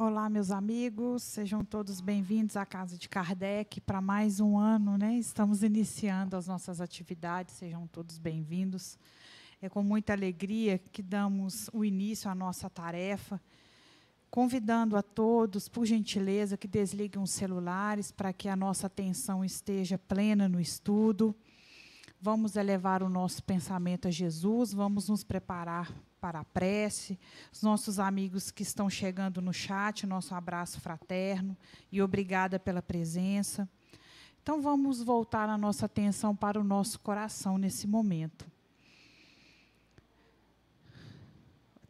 Olá, meus amigos, sejam todos bem-vindos à Casa de Kardec para mais um ano, né? Estamos iniciando as nossas atividades, sejam todos bem-vindos. É com muita alegria que damos o início à nossa tarefa, convidando a todos, por gentileza, que desliguem os celulares para que a nossa atenção esteja plena no estudo. Vamos elevar o nosso pensamento a Jesus, vamos nos preparar para a prece, os nossos amigos que estão chegando no chat, nosso abraço fraterno e obrigada pela presença. Então vamos voltar a nossa atenção para o nosso coração nesse momento.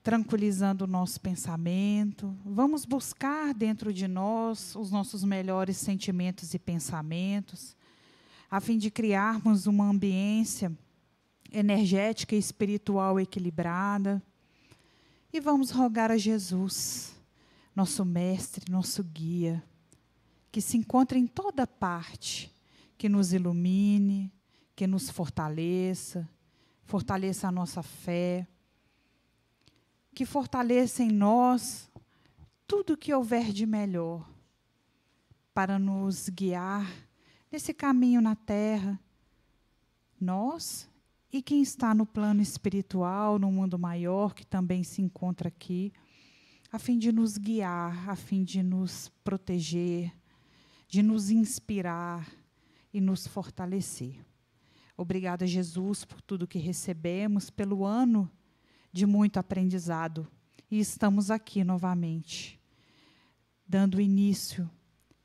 Tranquilizando o nosso pensamento, vamos buscar dentro de nós os nossos melhores sentimentos e pensamentos, a fim de criarmos uma ambiência energética e espiritual equilibrada. E vamos rogar a Jesus, nosso mestre, nosso guia, que se encontra em toda parte, que nos ilumine, que nos fortaleça, fortaleça a nossa fé, que fortaleça em nós tudo que houver de melhor para nos guiar nesse caminho na terra, nós e quem está no plano espiritual, no mundo maior, que também se encontra aqui, a fim de nos guiar, a fim de nos proteger, de nos inspirar e nos fortalecer. Obrigada, Jesus, por tudo que recebemos, pelo ano de muito aprendizado. E estamos aqui novamente, dando início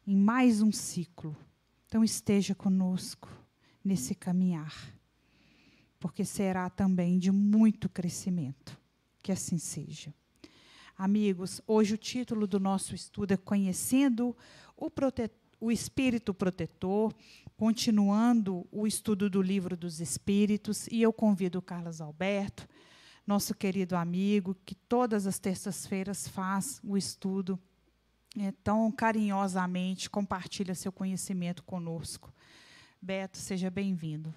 em mais um ciclo. Então, esteja conosco nesse caminhar porque será também de muito crescimento. Que assim seja. Amigos, hoje o título do nosso estudo é Conhecendo o, o Espírito Protetor, continuando o estudo do Livro dos Espíritos, e eu convido o Carlos Alberto, nosso querido amigo, que todas as terças-feiras faz o estudo é, tão carinhosamente, compartilha seu conhecimento conosco. Beto, seja bem-vindo.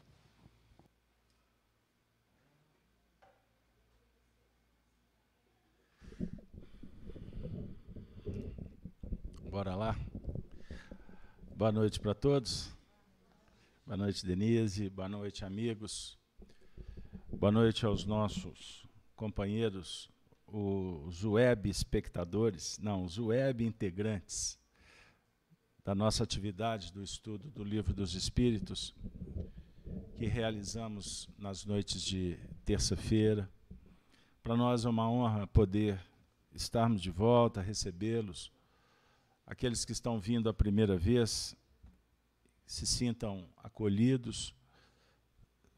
Bora lá? Boa noite para todos. Boa noite, Denise. Boa noite, amigos. Boa noite aos nossos companheiros, os web espectadores, não, os web integrantes da nossa atividade do estudo do Livro dos Espíritos, que realizamos nas noites de terça-feira. Para nós é uma honra poder estarmos de volta, recebê-los aqueles que estão vindo a primeira vez se sintam acolhidos.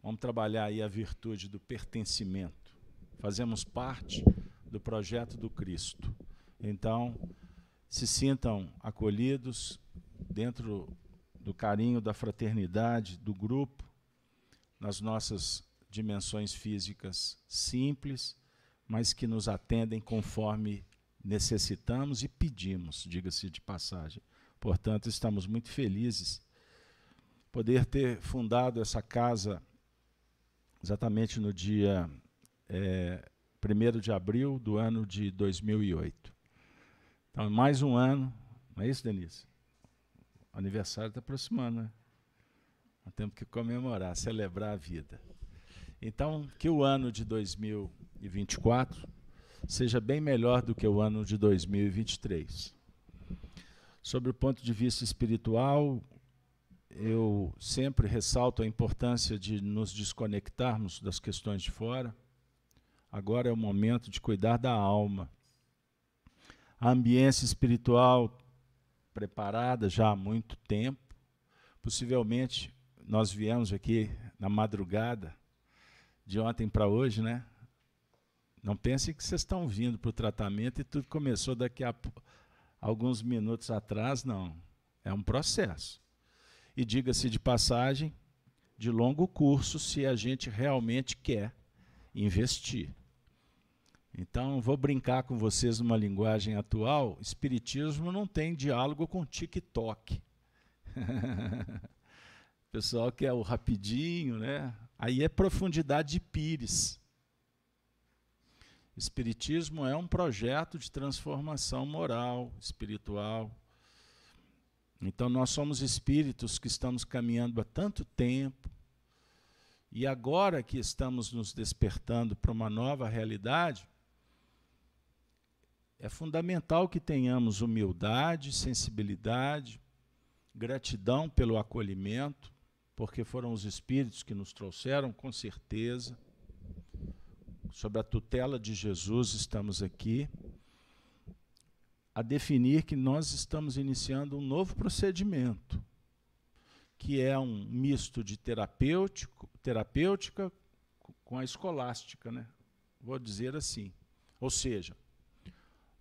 Vamos trabalhar aí a virtude do pertencimento. Fazemos parte do projeto do Cristo. Então, se sintam acolhidos dentro do carinho da fraternidade, do grupo, nas nossas dimensões físicas simples, mas que nos atendem conforme necessitamos e pedimos, diga-se de passagem. Portanto, estamos muito felizes poder ter fundado essa casa exatamente no dia é, 1 de abril do ano de 2008. Então, mais um ano, não é isso, Denise? O aniversário está aproximando, né? Nós temos que comemorar, celebrar a vida. Então, que o ano de 2024 seja bem melhor do que o ano de 2023. Sobre o ponto de vista espiritual, eu sempre ressalto a importância de nos desconectarmos das questões de fora. Agora é o momento de cuidar da alma. A ambiência espiritual preparada já há muito tempo. Possivelmente nós viemos aqui na madrugada de ontem para hoje, né? Não pensem que vocês estão vindo para o tratamento e tudo começou daqui a alguns minutos atrás, não. É um processo. E diga-se de passagem, de longo curso, se a gente realmente quer investir. Então, vou brincar com vocês numa linguagem atual: Espiritismo não tem diálogo com TikTok. pessoal quer o rapidinho, né? Aí é profundidade de pires. Espiritismo é um projeto de transformação moral, espiritual. Então, nós somos espíritos que estamos caminhando há tanto tempo, e agora que estamos nos despertando para uma nova realidade, é fundamental que tenhamos humildade, sensibilidade, gratidão pelo acolhimento, porque foram os espíritos que nos trouxeram, com certeza. Sob a tutela de Jesus, estamos aqui a definir que nós estamos iniciando um novo procedimento, que é um misto de terapêutico, terapêutica com a escolástica, né? Vou dizer assim. Ou seja,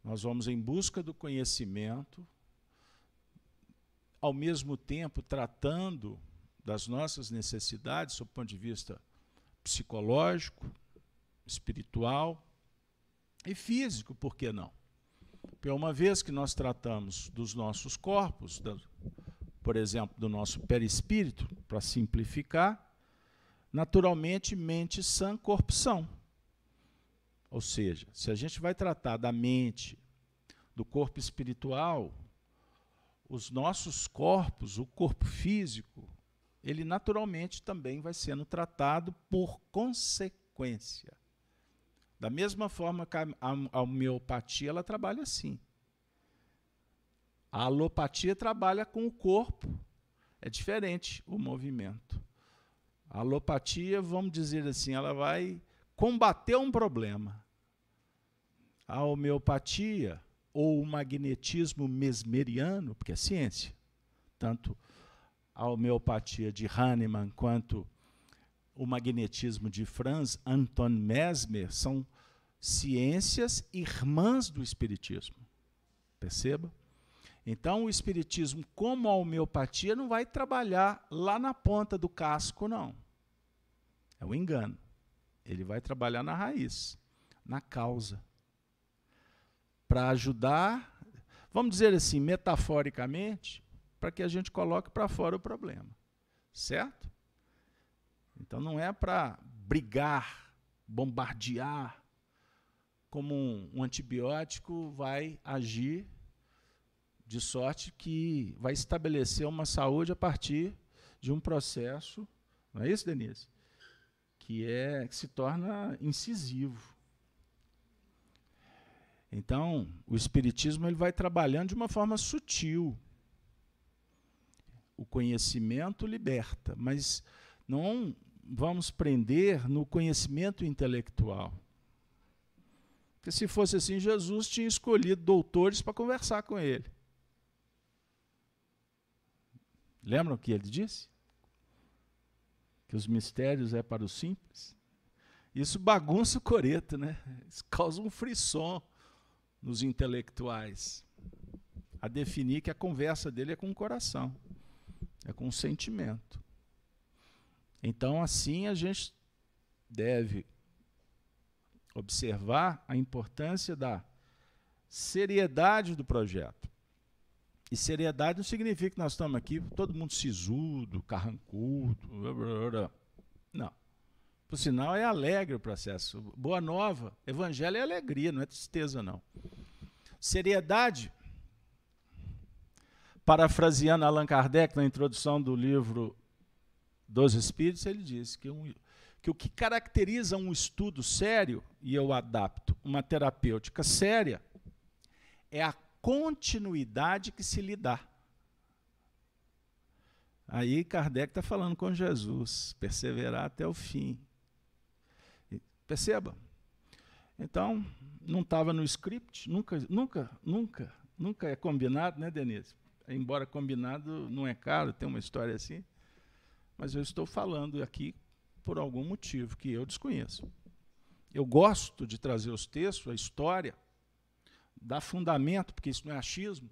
nós vamos em busca do conhecimento, ao mesmo tempo tratando das nossas necessidades, do ponto de vista psicológico, espiritual e físico, por que não? Porque uma vez que nós tratamos dos nossos corpos, da, por exemplo, do nosso perispírito, para simplificar, naturalmente mente sã, corpo são. Ou seja, se a gente vai tratar da mente, do corpo espiritual, os nossos corpos, o corpo físico, ele naturalmente também vai sendo tratado por consequência. Da mesma forma que a, a, homeopatia ela trabalha assim. A alopatia trabalha com o corpo. É diferente o movimento. A alopatia, vamos dizer assim, ela vai combater um problema. A homeopatia ou o magnetismo mesmeriano, porque é ciência, tanto a homeopatia de Hahnemann quanto o magnetismo de Franz Anton Mesmer são ciências irmãs do espiritismo. Perceba? Então, o espiritismo, como a homeopatia, não vai trabalhar lá na ponta do casco, não. É um engano. Ele vai trabalhar na raiz, na causa. Para ajudar, vamos dizer assim, metaforicamente, para que a gente coloque para fora o problema. Certo? Então não é para brigar, bombardear, como um, um, antibiótico vai agir de sorte que vai estabelecer uma saúde a partir de um processo, não é isso, Denise? Que é que se torna incisivo. Então, o espiritismo ele vai trabalhando de uma forma sutil o conhecimento liberta, mas não vamos prender no conhecimento intelectual. Porque se fosse assim, Jesus tinha escolhido doutores para conversar com ele. Lembram o que ele disse? Que os mistérios é para os simples. Isso bagunça o coreto, né? Isso causa um frisson nos intelectuais. A definir que a conversa dele é com o coração é com sentimento. Então, assim, a gente deve observar a importância da seriedade do projeto. E seriedade não significa que nós estamos aqui todo mundo sisudo, carrancudo. Não. Por sinal, é alegre o processo. Boa nova. Evangelho é alegria, não é tristeza, não. Seriedade Parafraseando Allan Kardec na introdução do livro dos Espíritos, ele diz que, um, que o que caracteriza um estudo sério, e eu adapto, uma terapêutica séria, é a continuidade que se lhe dá. Aí Kardec está falando com Jesus, perseverar até o fim. Perceba? Então, não estava no script, nunca, nunca, nunca, nunca é combinado, né, Denise? embora combinado não é caro, tem uma história assim, mas eu estou falando aqui por algum motivo que eu desconheço. Eu gosto de trazer os textos, a história, dar fundamento, porque isso não é achismo.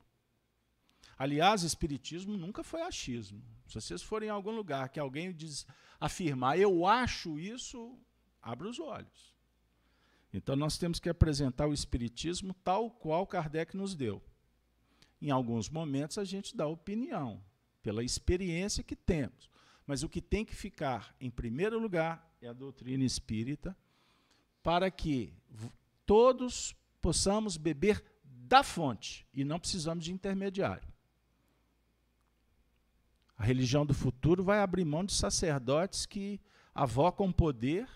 Aliás, espiritismo nunca foi achismo. Se vocês forem em algum lugar que alguém diz afirmar, eu acho isso, abra os olhos. Então nós temos que apresentar o espiritismo tal qual Kardec nos deu. Em alguns momentos a gente dá opinião, pela experiência que temos. Mas o que tem que ficar em primeiro lugar é a doutrina espírita, para que todos possamos beber da fonte e não precisamos de intermediário. A religião do futuro vai abrir mão de sacerdotes que avocam poder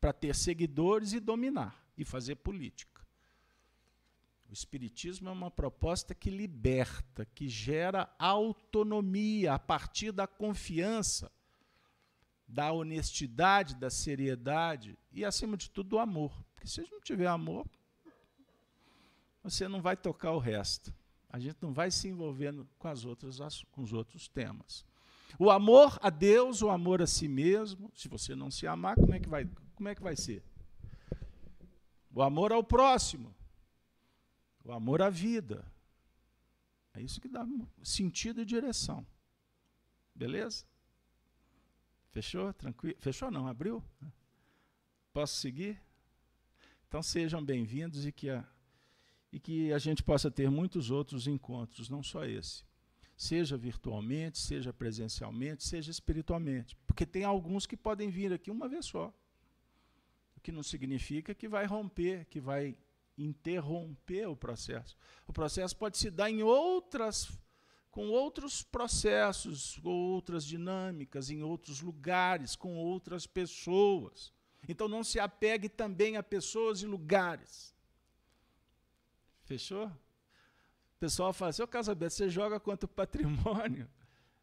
para ter seguidores e dominar e fazer política. O Espiritismo é uma proposta que liberta, que gera autonomia a partir da confiança, da honestidade, da seriedade e, acima de tudo, do amor. Porque se não tiver amor, você não vai tocar o resto. A gente não vai se envolvendo com, as outras, com os outros temas. O amor a Deus, o amor a si mesmo. Se você não se amar, como é que vai, como é que vai ser? O amor ao próximo. O amor à vida. É isso que dá sentido e direção. Beleza? Fechou? Tranquilo? Fechou não? Abriu? Posso seguir? Então sejam bem-vindos e que a e que a gente possa ter muitos outros encontros, não só esse. Seja virtualmente, seja presencialmente, seja espiritualmente. Porque tem alguns que podem vir aqui uma vez só. O que não significa que vai romper, que vai interromper o processo. O processo pode se dar em outras com outros processos, com outras dinâmicas, em outros lugares, com outras pessoas. Então não se apegue também a pessoas e lugares. Fechou? O pessoal fala assim, ô Casabeto, você joga contra o patrimônio?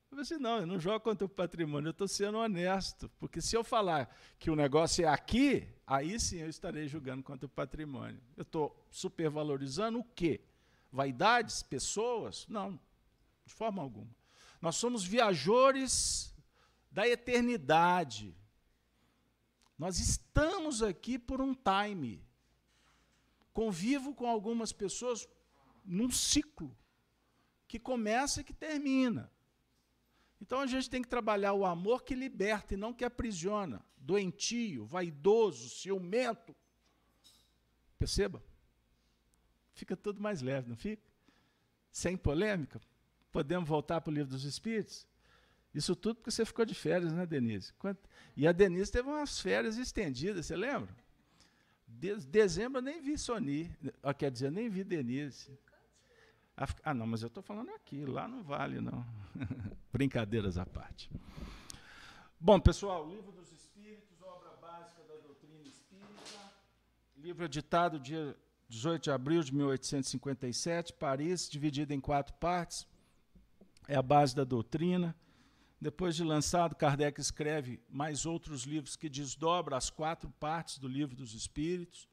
Eu falei assim, não, eu não jogo contra o patrimônio, eu estou sendo honesto. Porque se eu falar que o negócio é aqui, aí sim eu estarei julgando contra o patrimônio. Eu estou supervalorizando o quê? Vaidades? Pessoas? Não, de forma alguma. Nós somos viajores da eternidade. Nós estamos aqui por um time. Convivo com algumas pessoas num ciclo que começa e que termina. Então a gente tem que trabalhar o amor que liberta e não que aprisiona. Doentio, vaidoso, ciumento. Perceba? Fica tudo mais leve, não fica? Sem polêmica. Podemos voltar para o livro dos Espíritos? Isso tudo porque você ficou de férias, né, Denise? E a Denise teve umas férias estendidas, você lembra? De dezembro eu nem vi Sony, quer dizer, nem vi Denise. Ah, não, mas eu estou falando aqui, lá não vale, não. Brincadeiras à parte. Bom, pessoal, Livro dos Espíritos, obra básica da doutrina espírita, livro editado dia 18 de abril de 1857, Paris, dividido em quatro partes, é a base da doutrina. Depois de lançado, Kardec escreve mais outros livros que desdobram as quatro partes do Livro dos Espíritos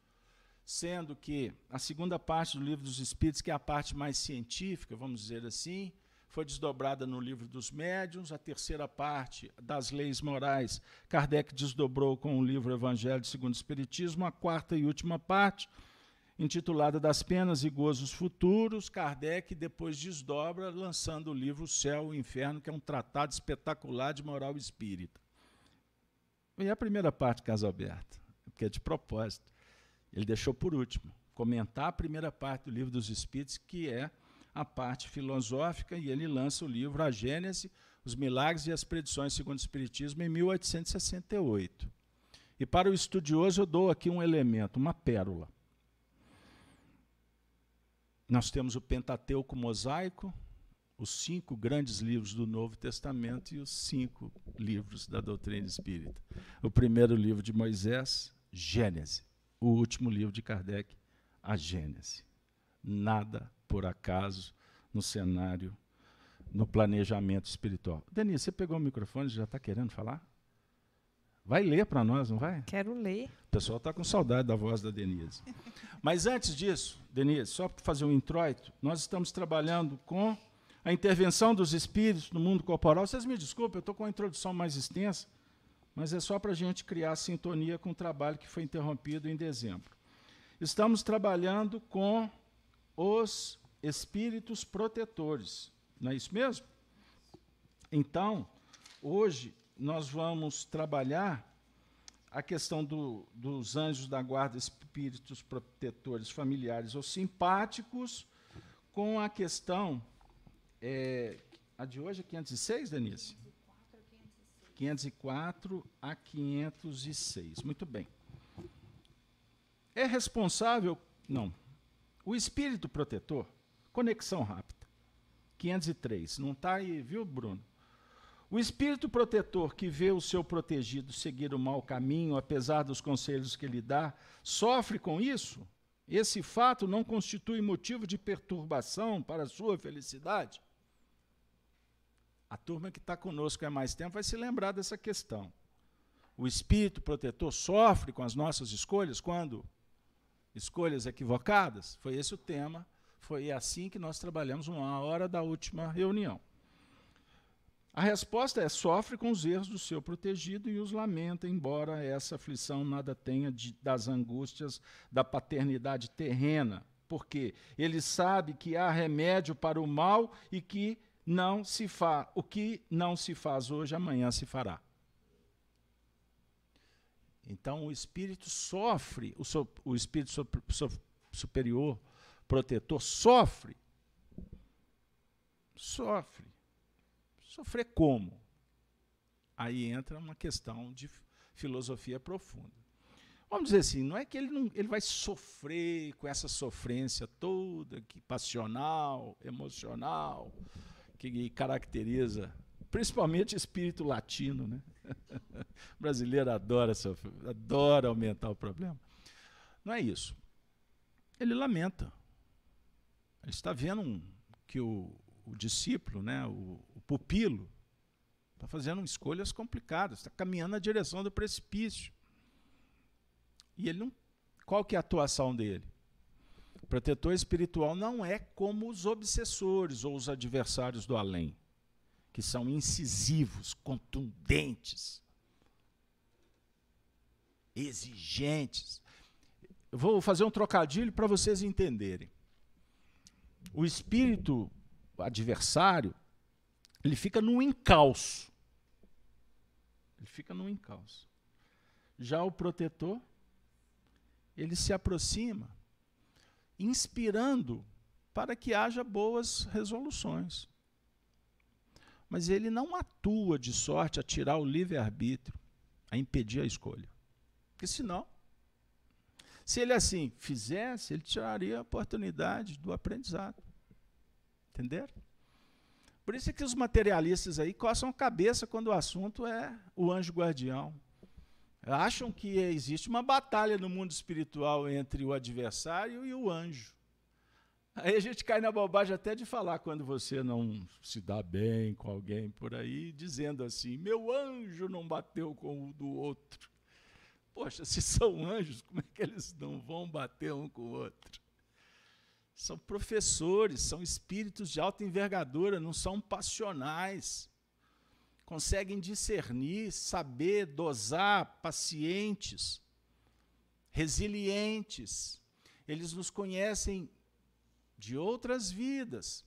sendo que a segunda parte do livro dos Espíritos, que é a parte mais científica, vamos dizer assim, foi desdobrada no livro dos médiuns, a terceira parte das leis morais, Kardec desdobrou com o livro Evangelho segundo o Espiritismo, a quarta e última parte, intitulada Das Penas e Gozos Futuros, Kardec depois desdobra, lançando o livro O Céu e o Inferno, que é um tratado espetacular de moral espírita. E a primeira parte, Casa Aberta, que é de propósito. Ele deixou por último comentar a primeira parte do livro dos Espíritos, que é a parte filosófica, e ele lança o livro A Gênese, os Milagres e as Predições segundo o Espiritismo, em 1868. E para o estudioso, eu dou aqui um elemento, uma pérola. Nós temos o Pentateuco mosaico, os cinco grandes livros do Novo Testamento e os cinco livros da doutrina espírita. O primeiro livro de Moisés, Gênese o último livro de Kardec, A Gênese. Nada por acaso no cenário, no planejamento espiritual. Denise, você pegou o microfone, já está querendo falar? Vai ler para nós, não vai? Quero ler. O pessoal está com saudade da voz da Denise. Mas antes disso, Denise, só para fazer um introito, nós estamos trabalhando com a intervenção dos espíritos no mundo corporal. Vocês me desculpem, eu estou com a introdução mais extensa, mas é só para a gente criar sintonia com o trabalho que foi interrompido em dezembro. Estamos trabalhando com os espíritos protetores, não é isso mesmo? Então, hoje nós vamos trabalhar a questão do, dos anjos da guarda, espíritos protetores familiares ou simpáticos, com a questão. É, a de hoje é 506, Denise? 504 a 506. Muito bem. é responsável. Não. O espírito protetor, conexão rápida. 503. Não está aí, viu, Bruno? O espírito protetor que vê o seu protegido seguir o mau caminho, apesar dos conselhos que lhe dá, sofre com isso? Esse fato não constitui motivo de perturbação para a sua felicidade? A turma que está conosco há mais tempo vai se lembrar dessa questão. O espírito protetor sofre com as nossas escolhas quando escolhas equivocadas? Foi esse o tema, foi assim que nós trabalhamos uma hora da última reunião. A resposta é: sofre com os erros do seu protegido e os lamenta, embora essa aflição nada tenha de, das angústias da paternidade terrena, porque ele sabe que há remédio para o mal e que não se faz, o que não se faz hoje, amanhã se fará. Então o espírito sofre, o, so, o espírito so, so, superior, protetor, sofre. Sofre Sofrer como? Aí entra uma questão de filosofia profunda. Vamos dizer assim, não é que ele, não, ele vai sofrer com essa sofrência toda, que passional, emocional, que caracteriza principalmente espírito latino, né? o brasileiro adora sofrer, adora aumentar o problema. Não é isso. Ele lamenta. Ele está vendo um, que o, o discípulo, né, o, o pupilo, está fazendo escolhas complicadas, está caminhando na direção do precipício. E ele não. Qual que é a atuação dele? Protetor espiritual não é como os obsessores ou os adversários do além, que são incisivos, contundentes, exigentes. Eu vou fazer um trocadilho para vocês entenderem. O espírito adversário, ele fica num encalço. Ele fica num encalço. Já o protetor, ele se aproxima, inspirando para que haja boas resoluções. Mas ele não atua de sorte a tirar o livre-arbítrio, a impedir a escolha. Porque senão, se ele assim fizesse, ele tiraria a oportunidade do aprendizado. Entenderam? Por isso é que os materialistas aí coçam a cabeça quando o assunto é o anjo guardião. Acham que existe uma batalha no mundo espiritual entre o adversário e o anjo. Aí a gente cai na bobagem até de falar quando você não se dá bem com alguém por aí, dizendo assim: meu anjo não bateu com o do outro. Poxa, se são anjos, como é que eles não vão bater um com o outro? São professores, são espíritos de alta envergadura, não são passionais. Conseguem discernir, saber, dosar, pacientes, resilientes. Eles nos conhecem de outras vidas.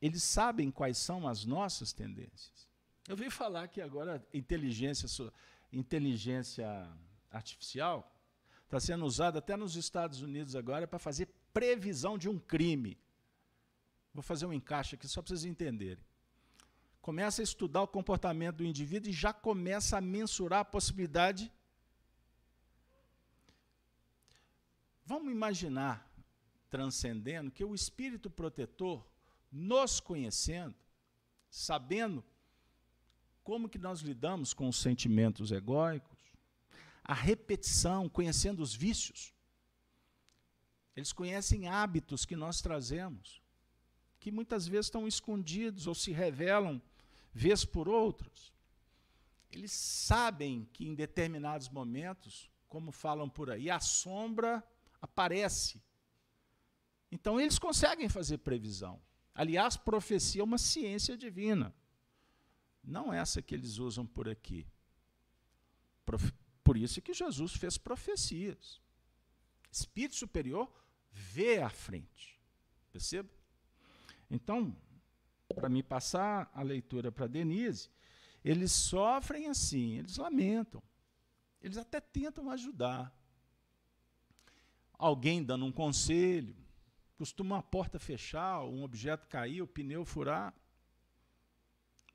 Eles sabem quais são as nossas tendências. Eu vi falar que agora inteligência, inteligência artificial Está sendo usado até nos Estados Unidos agora para fazer previsão de um crime. Vou fazer um encaixe aqui só para vocês entenderem. Começa a estudar o comportamento do indivíduo e já começa a mensurar a possibilidade. Vamos imaginar, transcendendo, que o espírito protetor, nos conhecendo, sabendo como que nós lidamos com os sentimentos egóicos, a repetição, conhecendo os vícios. Eles conhecem hábitos que nós trazemos, que muitas vezes estão escondidos ou se revelam vez por outros. Eles sabem que em determinados momentos, como falam por aí, a sombra aparece. Então eles conseguem fazer previsão. Aliás, profecia é uma ciência divina. Não essa que eles usam por aqui. Por isso que Jesus fez profecias. Espírito superior vê à frente. Perceba? Então, para me passar a leitura para Denise, eles sofrem assim, eles lamentam. Eles até tentam ajudar. Alguém dando um conselho, costuma uma porta fechar, um objeto cair, o pneu furar.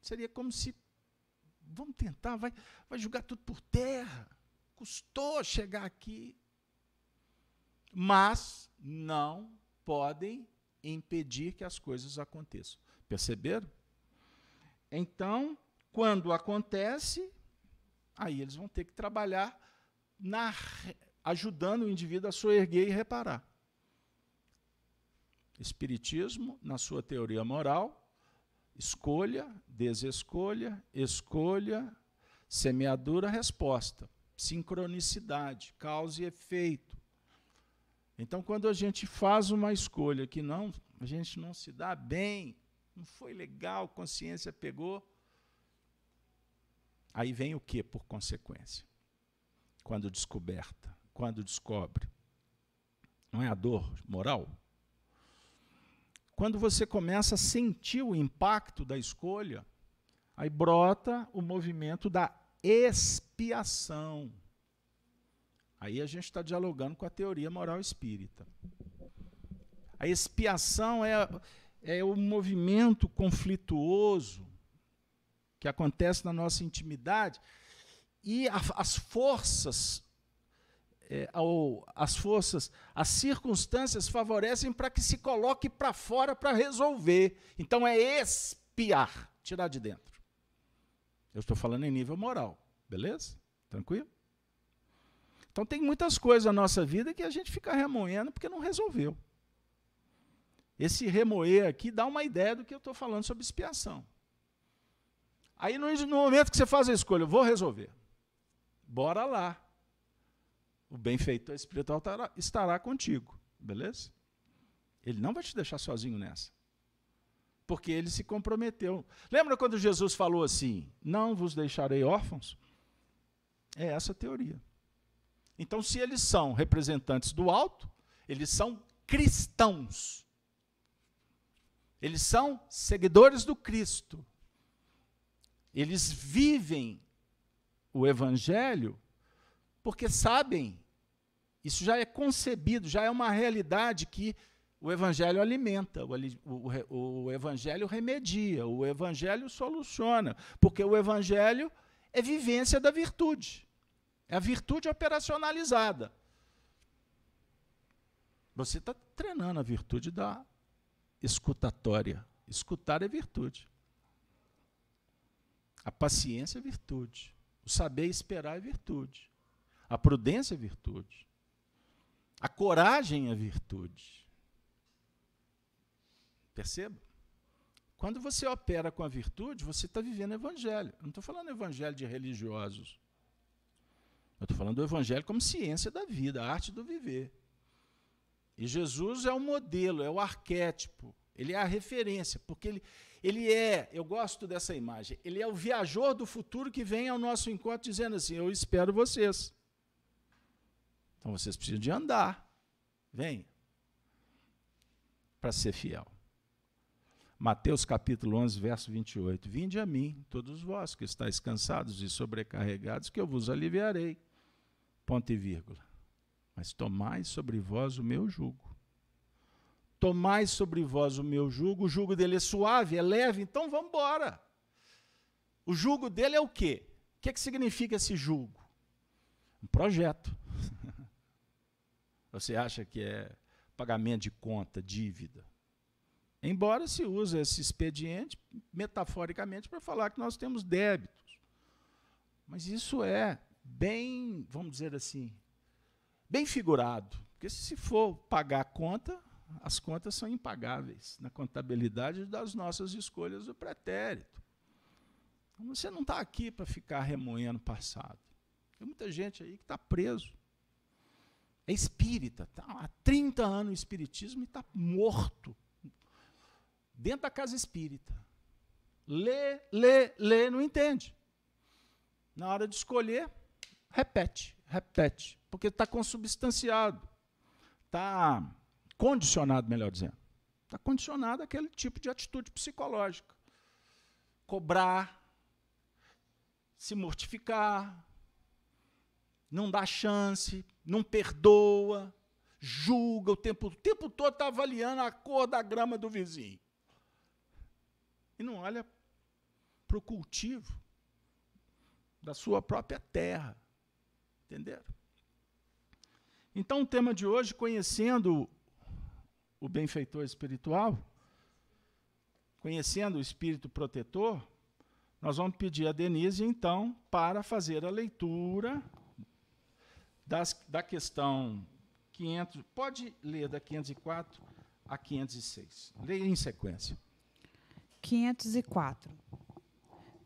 Seria como se, vamos tentar, vai, vai jogar tudo por terra. custou chegar aqui. Mas não podem impedir que as coisas aconteçam. Perceberam? Então, quando acontece, aí eles vão ter que trabalhar na, ajudando o indivíduo a soerguer e reparar. Espiritismo, na sua teoria moral, escolha, desescolha, escolha, semeadura, resposta, sincronicidade, causa e efeito. Então, quando a gente faz uma escolha que não, a gente não se dá bem, não foi legal, consciência pegou, aí vem o que por consequência? Quando descoberta, quando descobre. Não é a dor moral? Quando você começa a sentir o impacto da escolha, aí brota o movimento da expiação. Aí a gente está dialogando com a teoria moral espírita. A expiação é, é o movimento conflituoso que acontece na nossa intimidade e a, as forças, é, ao, as forças, as circunstâncias favorecem para que se coloque para fora para resolver. Então é expiar, tirar de dentro. Eu estou falando em nível moral, beleza? Tranquilo? Então tem muitas coisas na nossa vida que a gente fica remoendo porque não resolveu. Esse remoer aqui dá uma ideia do que eu estou falando sobre expiação. Aí no, momento que você faz a escolha, eu vou resolver. Bora lá. O benfeitor espiritual estará, estará contigo, beleza? Ele não vai te deixar sozinho nessa. Porque ele se comprometeu. Lembra quando Jesus falou assim: Não vos deixarei órfãos? É essa a teoria. Então, se eles são representantes do alto, eles são cristãos. Eles são seguidores do Cristo. Eles vivem o Evangelho porque sabem, isso já é concebido, já é uma realidade que o Evangelho alimenta, o, o, o Evangelho remedia, o Evangelho soluciona, porque o Evangelho é vivência da virtude. É a virtude operacionalizada. Você está treinando a virtude da escutatória. Escutar é virtude. A paciência é virtude. O saber esperar é virtude. A prudência é virtude. A coragem é virtude. Perceba? Quando você opera com a virtude, você está vivendo evangelho. Eu não estou falando evangelho de religiosos. Eu estou falando do Evangelho como ciência da vida, a arte do viver. E Jesus é o modelo, é o arquétipo, ele é a referência, porque ele, ele é, eu gosto dessa imagem, ele é o viajor do futuro que vem ao nosso encontro dizendo assim: Eu espero vocês. Então vocês precisam de andar. Vem. Para ser fiel. Mateus capítulo 11, verso 28. Vinde a mim, todos vós que estáis cansados e sobrecarregados, que eu vos aliviarei ponto e vírgula. Mas tomai sobre vós o meu jugo. Tomai sobre vós o meu jugo, o jugo dele é suave, é leve, então vamos embora. O jugo dele é o quê? O que, é que significa esse jugo? Um projeto. Você acha que é pagamento de conta, dívida? Embora se use esse expediente metaforicamente para falar que nós temos débitos. Mas isso é bem, vamos dizer assim, bem figurado. Porque se for pagar a conta, as contas são impagáveis na contabilidade das nossas escolhas do pretérito. Então, você não está aqui para ficar remoendo o passado. Tem muita gente aí que está preso. É espírita, está há 30 anos no espiritismo e está morto. Dentro da casa espírita. Lê, lê, lê, não entende. Na hora de escolher, repete, repete, porque está consubstanciado, está condicionado, melhor dizendo. Está condicionado àquele tipo de atitude psicológica. Cobrar, se mortificar, não dá chance, não perdoa, julga o tempo, o tempo todo está avaliando a cor da grama do vizinho. E não olha para o cultivo da sua própria terra Entenderam? Então, o tema de hoje, conhecendo o benfeitor espiritual, conhecendo o espírito protetor, nós vamos pedir a Denise, então, para fazer a leitura das, da questão 500. Pode ler da 504 a 506. Leia em sequência. 504.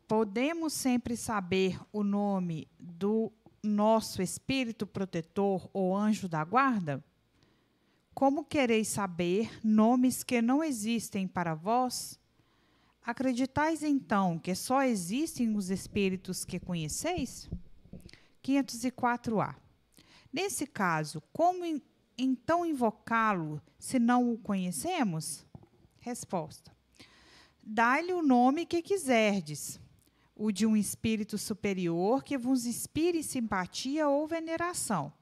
Podemos sempre saber o nome do nosso espírito protetor ou anjo da guarda? Como quereis saber nomes que não existem para vós? Acreditais então que só existem os espíritos que conheceis? 504A. Nesse caso, como in, então invocá-lo se não o conhecemos? Resposta: Dai-lhe o nome que quiserdes, o de um espírito superior que vos inspire simpatia ou veneração.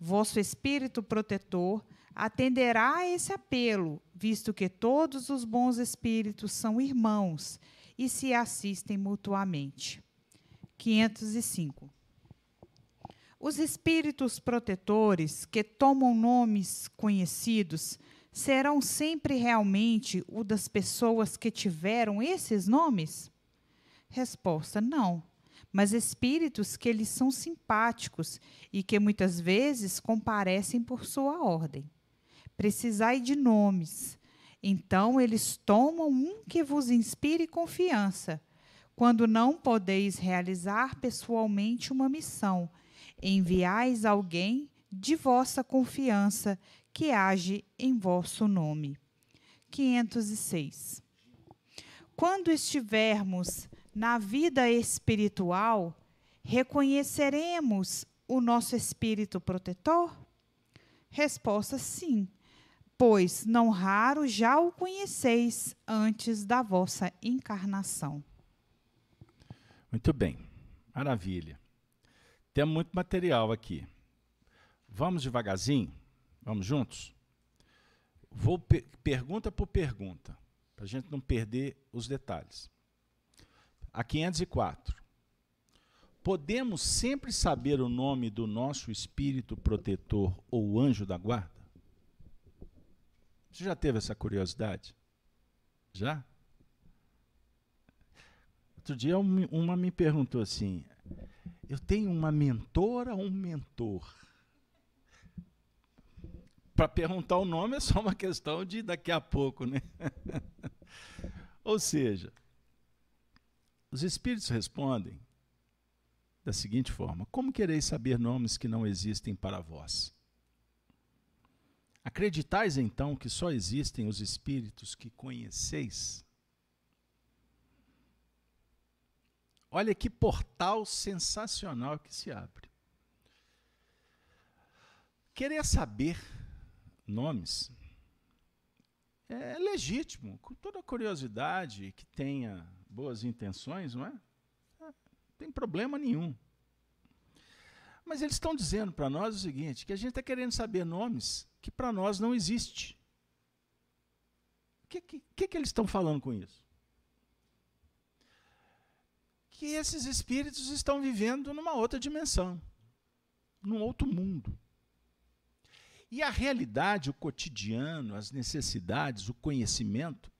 Vosso espírito protetor atenderá a esse apelo, visto que todos os bons espíritos são irmãos e se assistem mutuamente. 505. Os espíritos protetores que tomam nomes conhecidos serão sempre realmente o das pessoas que tiveram esses nomes? Resposta: não. Mas espíritos que lhes são simpáticos e que muitas vezes comparecem por sua ordem. Precisai de nomes. Então eles tomam um que vos inspire confiança, quando não podeis realizar pessoalmente uma missão enviais alguém de vossa confiança que age em vosso nome. 506. Quando estivermos na vida espiritual, reconheceremos o nosso espírito protetor? Resposta: sim, pois não raro já o conheceis antes da vossa encarnação. Muito bem, maravilha. Temos muito material aqui. Vamos devagarzinho? Vamos juntos? Vou per pergunta por pergunta, para a gente não perder os detalhes. A 504. Podemos sempre saber o nome do nosso espírito protetor ou anjo da guarda? Você já teve essa curiosidade? Já? Outro dia uma me perguntou assim: eu tenho uma mentora ou um mentor? Para perguntar o nome é só uma questão de daqui a pouco, né? ou seja, os espíritos respondem da seguinte forma: Como quereis saber nomes que não existem para vós? Acreditais então que só existem os espíritos que conheceis? Olha que portal sensacional que se abre. Querer saber nomes é legítimo, com toda curiosidade que tenha boas intenções, não é? Não tem problema nenhum. Mas eles estão dizendo para nós o seguinte: que a gente está querendo saber nomes que para nós não existe. O que, que, que eles estão falando com isso? que esses espíritos estão vivendo numa outra dimensão, num outro mundo. E a realidade, o cotidiano, as necessidades, o conhecimento,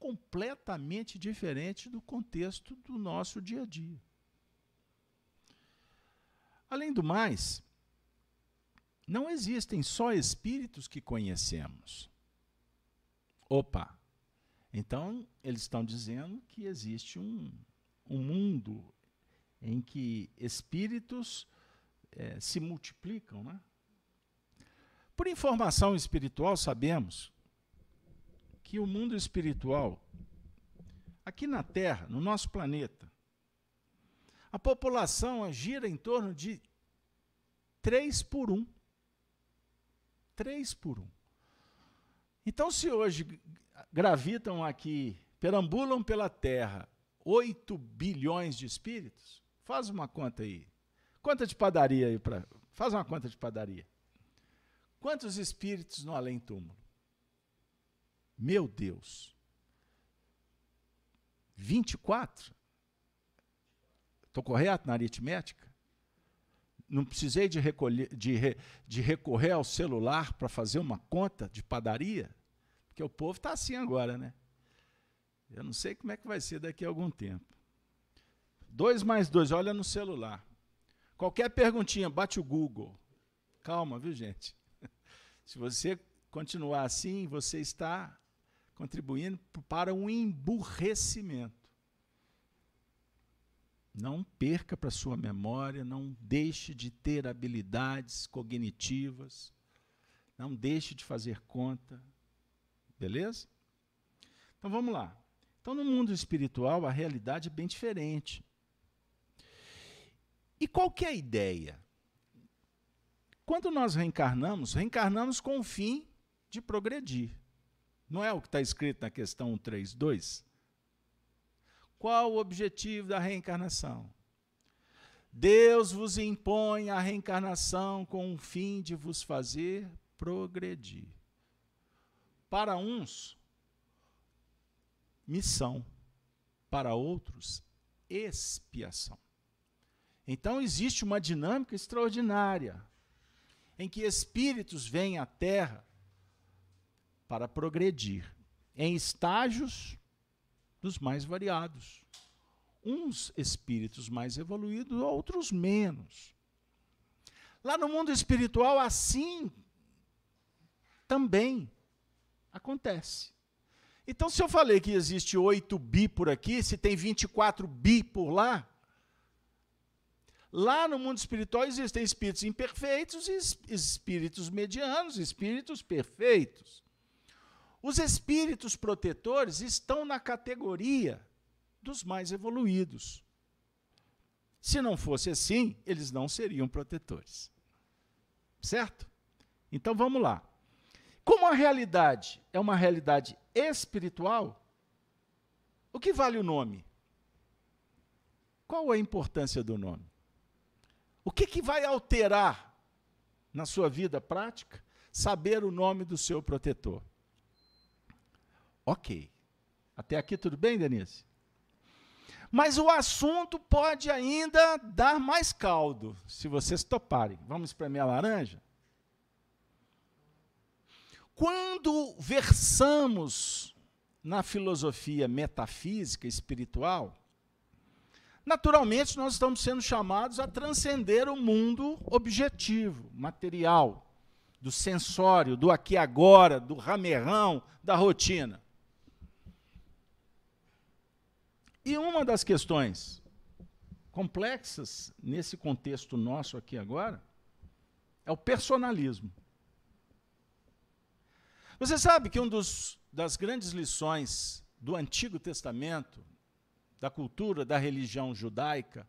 completamente diferente do contexto do nosso dia a dia. Além do mais, não existem só espíritos que conhecemos. Opa! Então, eles estão dizendo que existe um, um mundo em que espíritos é, se multiplicam. Né? Por informação espiritual, sabemos que o mundo espiritual, aqui na Terra, no nosso planeta, a população gira em torno de 3 por 1. 3 por 1. Então, se hoje gravitam aqui, perambulam pela Terra 8 bilhões de espíritos? Faz uma conta aí. Conta de padaria aí para. Faz uma conta de padaria. Quantos espíritos no além-túmulo? Meu Deus. 24? Estou correto na aritmética? não precisei de, recolher, de, re, de recorrer ao celular para fazer uma conta de padaria, porque o povo está assim agora, né? Eu não sei como é que vai ser daqui a algum tempo. Dois mais dois, olha no celular. Qualquer perguntinha, bate o Google. Calma, viu, gente? Se você continuar assim, você está contribuindo para um emburrecimento. Não perca para sua memória, não deixe de ter habilidades cognitivas, não deixe de fazer conta. Beleza? Então vamos lá. Então, no mundo espiritual, a realidade é bem diferente. E qual que é a ideia? Quando nós reencarnamos, reencarnamos com o fim de progredir. Não é o que está escrito na questão 132? Qual o objetivo da reencarnação? Deus vos impõe a reencarnação com o fim de vos fazer progredir. Para uns, missão, para outros, expiação. Então existe uma dinâmica extraordinária em que espíritos vêm à Terra para progredir em estágios dos mais variados. Uns espíritos mais evoluídos, outros menos. Lá no mundo espiritual, assim também acontece. Então, se eu falei que existe 8 bi por aqui, se tem 24 bi por lá, lá no mundo espiritual existem espíritos imperfeitos espíritos medianos, espíritos perfeitos. Os espíritos protetores estão na categoria dos mais evoluídos. Se não fosse assim, eles não seriam protetores. Certo? Então vamos lá. Como a realidade é uma realidade espiritual, o que vale o nome? Qual a importância do nome? O que, que vai alterar na sua vida prática saber o nome do seu protetor? Ok. Até aqui tudo bem, Denise? Mas o assunto pode ainda dar mais caldo, se vocês toparem. Vamos espremer a laranja? Quando versamos na filosofia metafísica espiritual, naturalmente nós estamos sendo chamados a transcender o mundo objetivo, material, do sensório, do aqui agora, do ramerrão, da rotina. E uma das questões complexas nesse contexto nosso aqui agora é o personalismo. Você sabe que uma das grandes lições do Antigo Testamento, da cultura da religião judaica,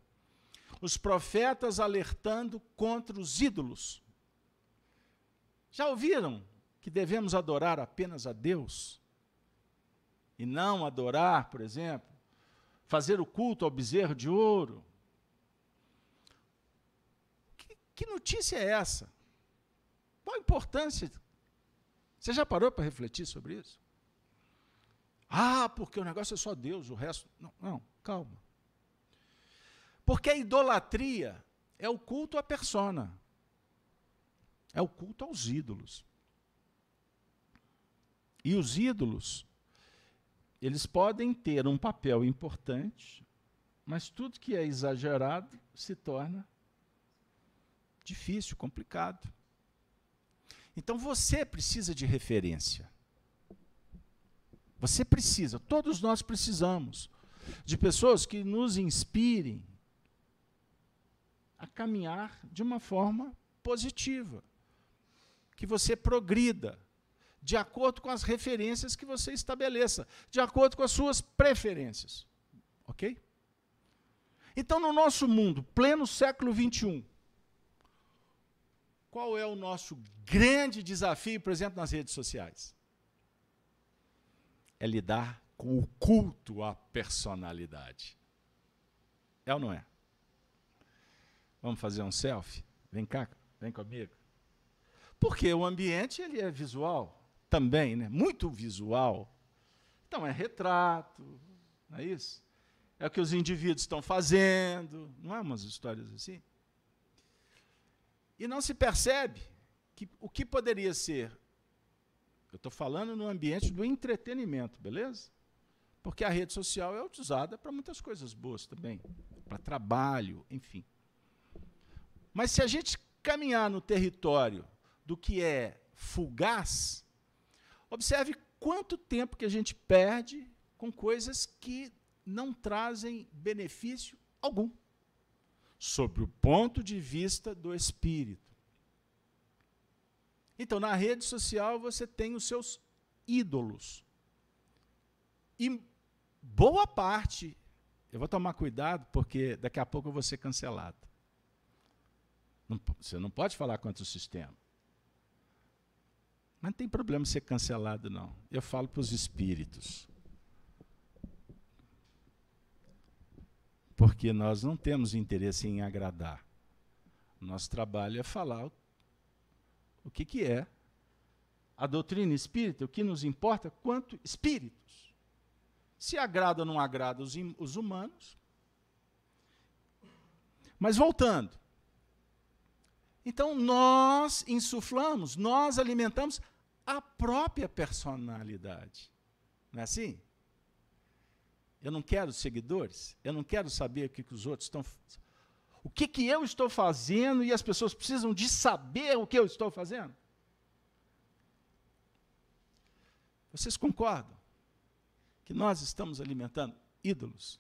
os profetas alertando contra os ídolos. Já ouviram que devemos adorar apenas a Deus? E não adorar, por exemplo, fazer o culto ao bezerro de ouro. Que, que notícia é essa? Qual a importância? Você já parou para refletir sobre isso? Ah, porque o negócio é só Deus, o resto. Não, não, calma. Porque a idolatria é o culto à persona, é o culto aos ídolos. E os ídolos eles podem ter um papel importante, mas tudo que é exagerado se torna difícil, complicado. Então você precisa de referência. Você precisa, todos nós precisamos, de pessoas que nos inspirem a caminhar de uma forma positiva, que você progrida, de acordo com as referências que você estabeleça, de acordo com as suas preferências. Ok? Então, no nosso mundo, pleno século XXI, qual é o nosso grande desafio, exemplo, nas redes sociais? É lidar com o culto à personalidade. É ou não é? Vamos fazer um selfie? Vem cá, vem comigo. Porque o ambiente ele é visual também, né? muito visual. Então, é retrato, não é isso? É o que os indivíduos estão fazendo, não é umas histórias assim? E não se percebe que o que poderia ser. Eu estou falando no ambiente do entretenimento, beleza? Porque a rede social é usada para muitas coisas boas também, para trabalho, enfim. Mas se a gente caminhar no território do que é fugaz, observe quanto tempo que a gente perde com coisas que não trazem benefício algum, sob o ponto de vista do espírito. Então, na rede social, você tem os seus ídolos. E boa parte, eu vou tomar cuidado, porque daqui a pouco eu vou ser cancelado. Você não pode falar contra o sistema. Mas não tem problema ser cancelado, não. Eu falo para os espíritos. Porque nós não temos interesse em agradar. Nosso trabalho é falar o que, que é a doutrina espírita, o que nos importa quanto espíritos. Se agrada ou não agrada os, os humanos. Mas voltando. Então nós insuflamos, nós alimentamos a própria personalidade. Não é assim? Eu não quero seguidores, eu não quero saber o que, que os outros estão o que, que eu estou fazendo e as pessoas precisam de saber o que eu estou fazendo. Vocês concordam que nós estamos alimentando ídolos?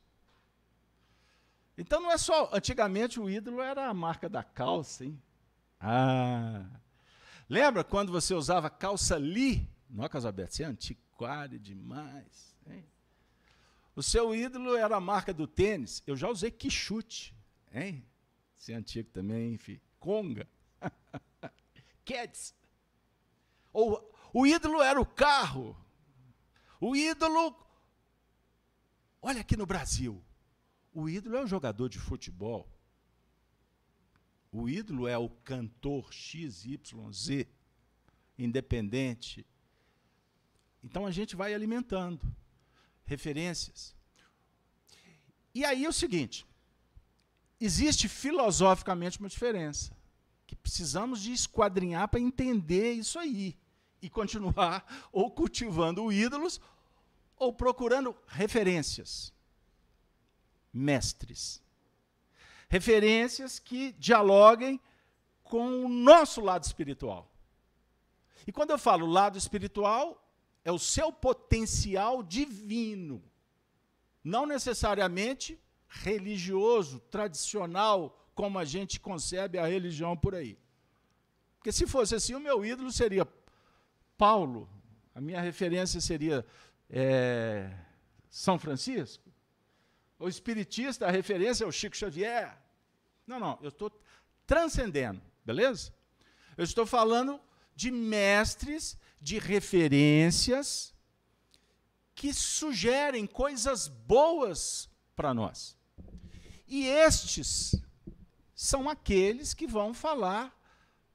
Então não é só. Antigamente o ídolo era a marca da calça, hein? Ah! Lembra quando você usava calça li? Não, Casalberto, você é antiquário demais. Hein? O seu ídolo era a marca do tênis. Eu já usei quichute. Hein? Você é antigo também, enfim. Conga. Cats. Ou, o ídolo era o carro. O ídolo. Olha aqui no Brasil. O ídolo é o jogador de futebol. O ídolo é o cantor XYZ, independente. Então a gente vai alimentando referências. E aí é o seguinte: existe filosoficamente uma diferença que precisamos de esquadrinhar para entender isso aí e continuar ou cultivando ídolos ou procurando referências, mestres. Referências que dialoguem com o nosso lado espiritual. E quando eu falo lado espiritual, é o seu potencial divino. Não necessariamente religioso, tradicional, como a gente concebe a religião por aí. Porque se fosse assim, o meu ídolo seria Paulo, a minha referência seria é, São Francisco. O espiritista, a referência é o Chico Xavier. Não, não, eu estou transcendendo, beleza? Eu estou falando de mestres, de referências que sugerem coisas boas para nós. E estes são aqueles que vão falar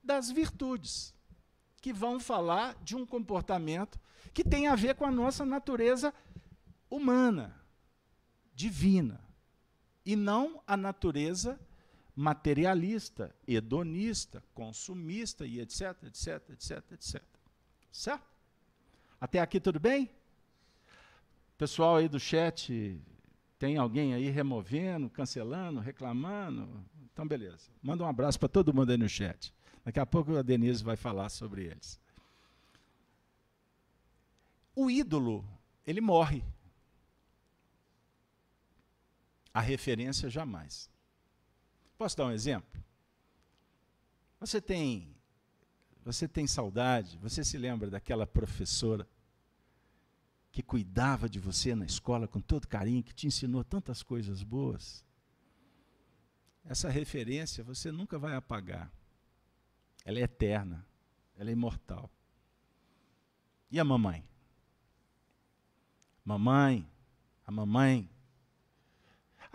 das virtudes, que vão falar de um comportamento que tem a ver com a nossa natureza humana, divina, e não a natureza materialista, hedonista, consumista e etc, etc, etc, etc. Certo? Até aqui tudo bem? Pessoal aí do chat, tem alguém aí removendo, cancelando, reclamando? Então, beleza. Manda um abraço para todo mundo aí no chat. Daqui a pouco a Denise vai falar sobre eles. O ídolo, ele morre. A referência jamais. Posso dar um exemplo? Você tem você tem saudade, você se lembra daquela professora que cuidava de você na escola com todo carinho, que te ensinou tantas coisas boas. Essa referência você nunca vai apagar. Ela é eterna, ela é imortal. E a mamãe? Mamãe, a mamãe.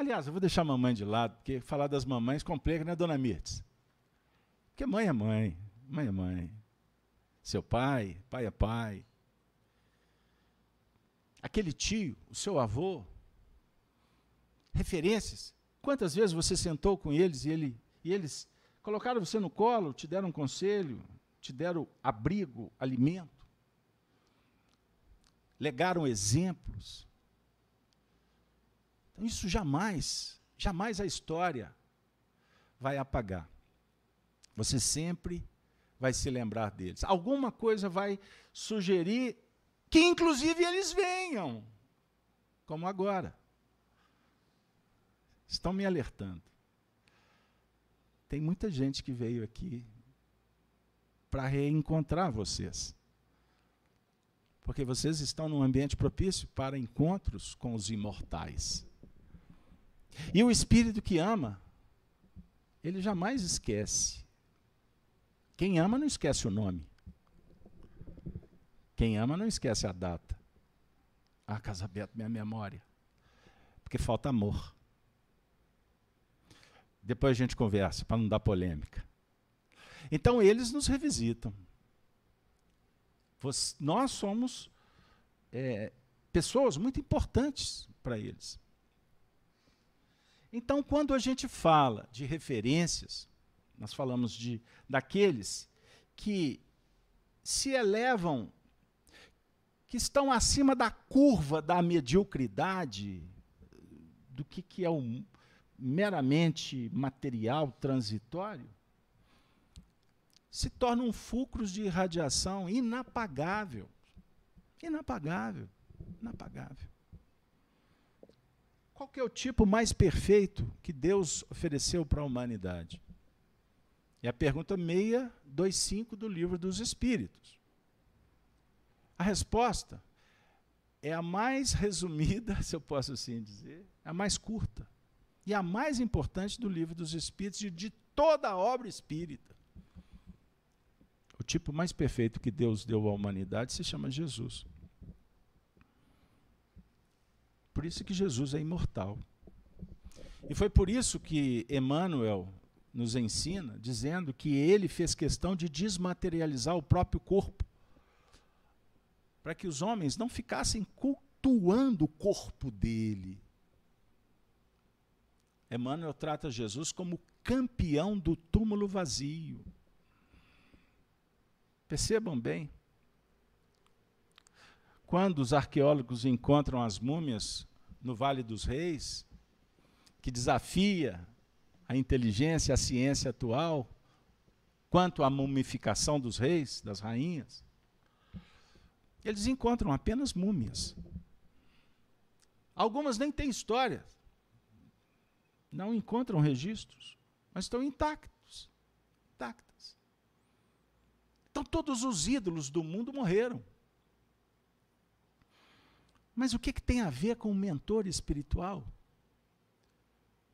Aliás, eu vou deixar a mamãe de lado, porque falar das mamães complica, né, dona Mirtz? Porque mãe é mãe, mãe é mãe. Seu pai, pai é pai aquele tio, o seu avô, referências. Quantas vezes você sentou com eles e, ele, e eles Colocaram você no colo, te deram um conselho, te deram abrigo, alimento, legaram exemplos. Isso jamais, jamais a história vai apagar. Você sempre vai se lembrar deles. Alguma coisa vai sugerir que, inclusive, eles venham, como agora. Estão me alertando. Tem muita gente que veio aqui para reencontrar vocês. Porque vocês estão num ambiente propício para encontros com os imortais. E o espírito que ama, ele jamais esquece. Quem ama não esquece o nome. Quem ama não esquece a data. Ah, casamento, minha memória. Porque falta amor. Depois a gente conversa, para não dar polêmica. Então eles nos revisitam. nós somos é, pessoas muito importantes para eles. Então, quando a gente fala de referências, nós falamos de daqueles que se elevam, que estão acima da curva da mediocridade, do que, que é o meramente material, transitório, se tornam fulcros de radiação inapagável. Inapagável. Inapagável. Qual que é o tipo mais perfeito que Deus ofereceu para a humanidade? É a pergunta 625 do livro dos Espíritos. A resposta é a mais resumida, se eu posso assim dizer, a mais curta e a mais importante do livro dos Espíritos e de toda a obra espírita. O tipo mais perfeito que Deus deu à humanidade se chama Jesus. Por isso que Jesus é imortal. E foi por isso que Emmanuel nos ensina, dizendo que ele fez questão de desmaterializar o próprio corpo, para que os homens não ficassem cultuando o corpo dele, Emmanuel trata Jesus como campeão do túmulo vazio. Percebam bem. Quando os arqueólogos encontram as múmias no Vale dos Reis, que desafia a inteligência, a ciência atual, quanto à mumificação dos reis, das rainhas, eles encontram apenas múmias. Algumas nem têm história, não encontram registros, mas estão intactos. Intactas. Então todos os ídolos do mundo morreram. Mas o que, que tem a ver com o mentor espiritual?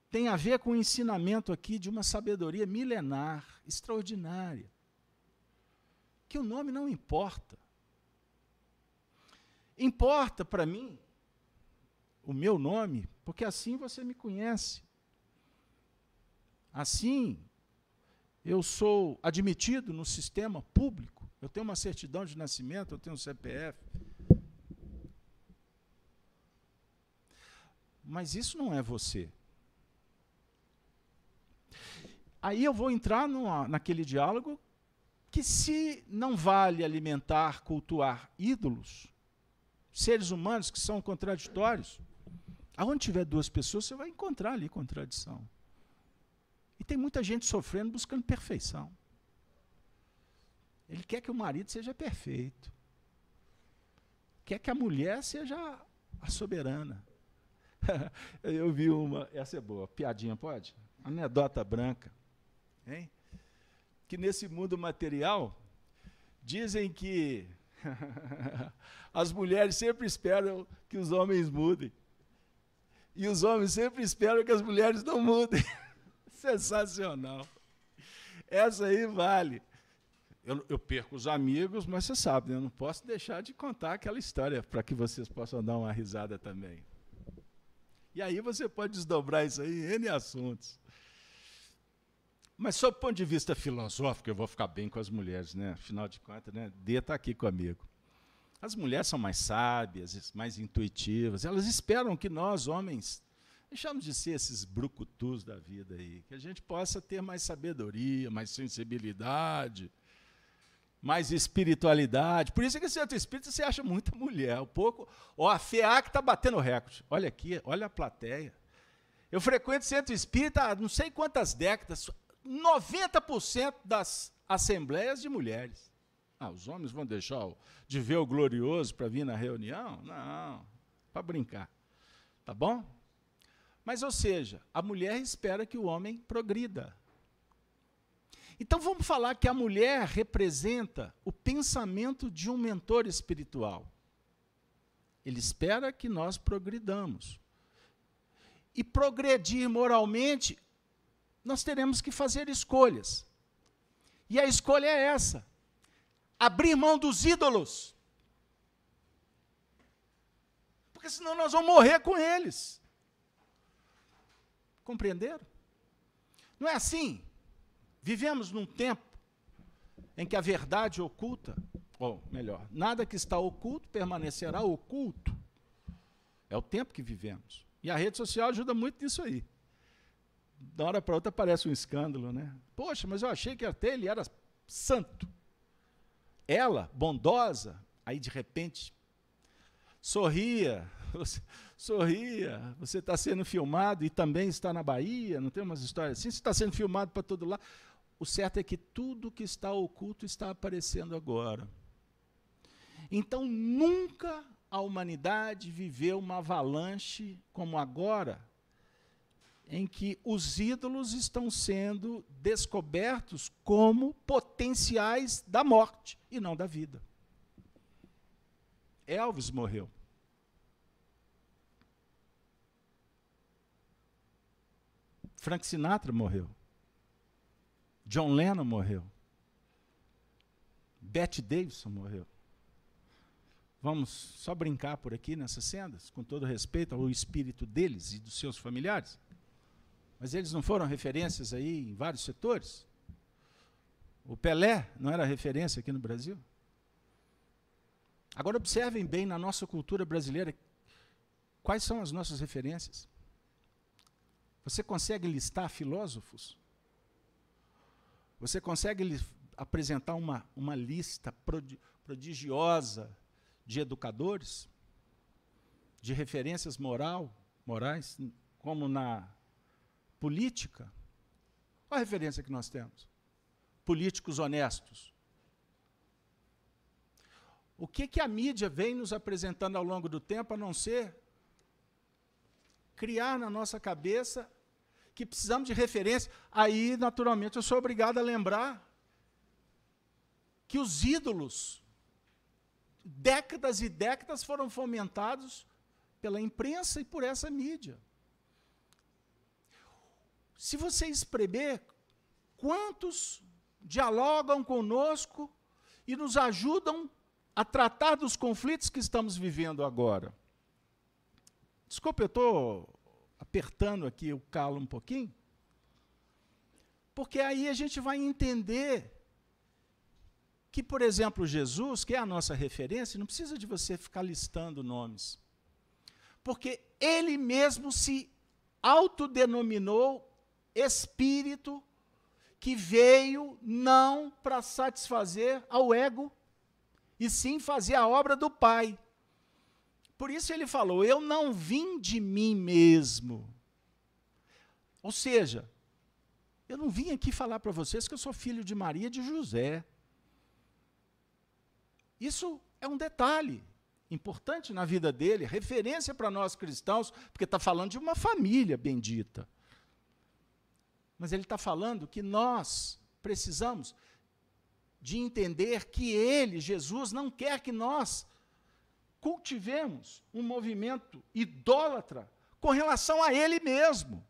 Tem a ver com o ensinamento aqui de uma sabedoria milenar, extraordinária. Que o nome não importa. Importa para mim o meu nome, porque assim você me conhece. Assim, eu sou admitido no sistema público, eu tenho uma certidão de nascimento, eu tenho um CPF. Mas isso não é você. Aí eu vou entrar naquele diálogo que, se não vale alimentar, cultuar ídolos, seres humanos que são contraditórios, aonde tiver duas pessoas, você vai encontrar ali contradição. E tem muita gente sofrendo buscando perfeição. Ele quer que o marido seja perfeito. Quer que a mulher seja a soberana. Eu vi uma, essa é boa, piadinha, pode? Anedota branca. Hein? Que nesse mundo material, dizem que as mulheres sempre esperam que os homens mudem. E os homens sempre esperam que as mulheres não mudem. Sensacional. Essa aí vale. Eu, eu, perco os amigos, mas você sabe, né? eu não posso deixar de contar aquela história para que vocês possam dar uma risada também. E aí você pode desdobrar isso aí em N assuntos. Mas, sob o ponto de vista filosófico, eu vou ficar bem com as mulheres, né? Afinal de contas, né? Dê está aqui comigo. As mulheres são mais sábias, mais intuitivas. Elas esperam que nós, homens, Deixamos de ser esses brucutus da vida aí. Que a gente possa ter mais sabedoria, mais sensibilidade, mais espiritualidade. Por isso que centro espírita você acha muita mulher. Um pouco. Ó, a FEAC está batendo recorde. Olha aqui, olha a plateia. Eu frequento centro espírita há não sei quantas décadas. 90% das assembleias de mulheres. Ah, os homens vão deixar de ver o glorioso para vir na reunião? Não, para brincar. Tá bom? Mas, ou seja, a mulher espera que o homem progrida. Então vamos falar que a mulher representa o pensamento de um mentor espiritual. Ele espera que nós progridamos. E progredir moralmente, nós teremos que fazer escolhas. E a escolha é essa: abrir mão dos ídolos. Porque senão nós vamos morrer com eles. Compreenderam? Não é assim? Vivemos num tempo em que a verdade oculta, ou melhor, nada que está oculto permanecerá oculto. É o tempo que vivemos. E a rede social ajuda muito nisso aí. Da hora para outra aparece um escândalo, né? Poxa, mas eu achei que até ele era santo. Ela, bondosa, aí de repente sorria, sorria, você está sendo filmado e também está na Bahia, não tem umas histórias assim? Você está sendo filmado para todo lado. O certo é que tudo que está oculto está aparecendo agora. Então, nunca a humanidade viveu uma avalanche como agora, em que os ídolos estão sendo descobertos como potenciais da morte e não da vida. Elvis morreu. Frank Sinatra morreu. John Lennon morreu. Bette Davidson morreu. Vamos só brincar por aqui nessas cenas, com todo respeito ao espírito deles e dos seus familiares. Mas eles não foram referências aí em vários setores? O Pelé não era referência aqui no Brasil? Agora observem bem na nossa cultura brasileira quais são as nossas referências. Você consegue listar filósofos? Você consegue apresentar uma, uma lista prodigiosa de educadores, de referências moral, morais, como na política? Qual a referência que nós temos? Políticos honestos. O que, que a mídia vem nos apresentando ao longo do tempo, a não ser criar na nossa cabeça que precisamos de referência. Aí, naturalmente, eu sou obrigado a lembrar que os ídolos, décadas e décadas, foram fomentados pela imprensa e por essa mídia. Se você espremer, quantos dialogam conosco e nos ajudam a tratar dos conflitos que estamos vivendo agora? Desculpe, eu estou apertando aqui o calo um pouquinho, porque aí a gente vai entender que, por exemplo, Jesus, que é a nossa referência, não precisa de você ficar listando nomes, porque ele mesmo se autodenominou Espírito que veio não para satisfazer ao ego, e sim fazer a obra do Pai. Por isso ele falou: Eu não vim de mim mesmo. Ou seja, eu não vim aqui falar para vocês que eu sou filho de Maria e de José. Isso é um detalhe importante na vida dele, referência para nós cristãos, porque está falando de uma família bendita. Mas ele está falando que nós precisamos de entender que ele, Jesus, não quer que nós cultivemos um movimento idólatra com relação a Ele mesmo.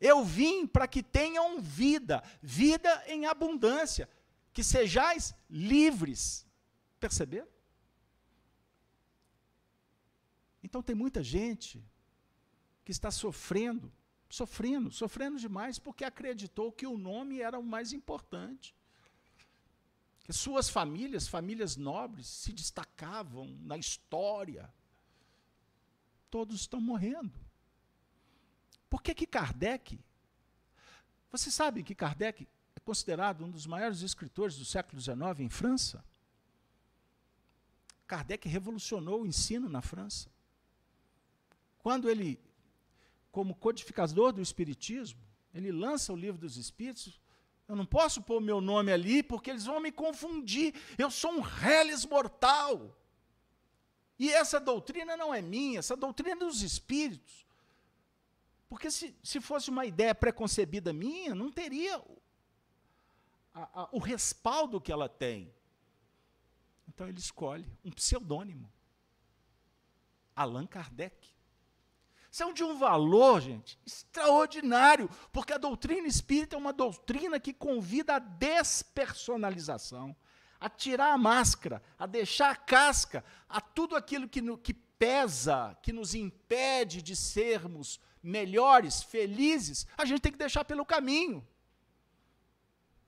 Eu vim para que tenham vida, vida em abundância, que sejais livres. Perceberam? Então tem muita gente que está sofrendo, sofrendo, sofrendo demais porque acreditou que o nome era o mais importante suas famílias, famílias nobres, se destacavam na história. Todos estão morrendo. Por que que Kardec? Você sabe que Kardec é considerado um dos maiores escritores do século XIX em França? Kardec revolucionou o ensino na França. Quando ele, como codificador do Espiritismo, ele lança o livro dos Espíritos, eu não posso pôr meu nome ali porque eles vão me confundir. Eu sou um reles mortal. E essa doutrina não é minha, essa doutrina é dos Espíritos. Porque se, se fosse uma ideia preconcebida minha, não teria a, a, o respaldo que ela tem. Então ele escolhe um pseudônimo. Allan Kardec. É de um valor, gente, extraordinário, porque a doutrina espírita é uma doutrina que convida a despersonalização, a tirar a máscara, a deixar a casca, a tudo aquilo que, no, que pesa, que nos impede de sermos melhores, felizes, a gente tem que deixar pelo caminho.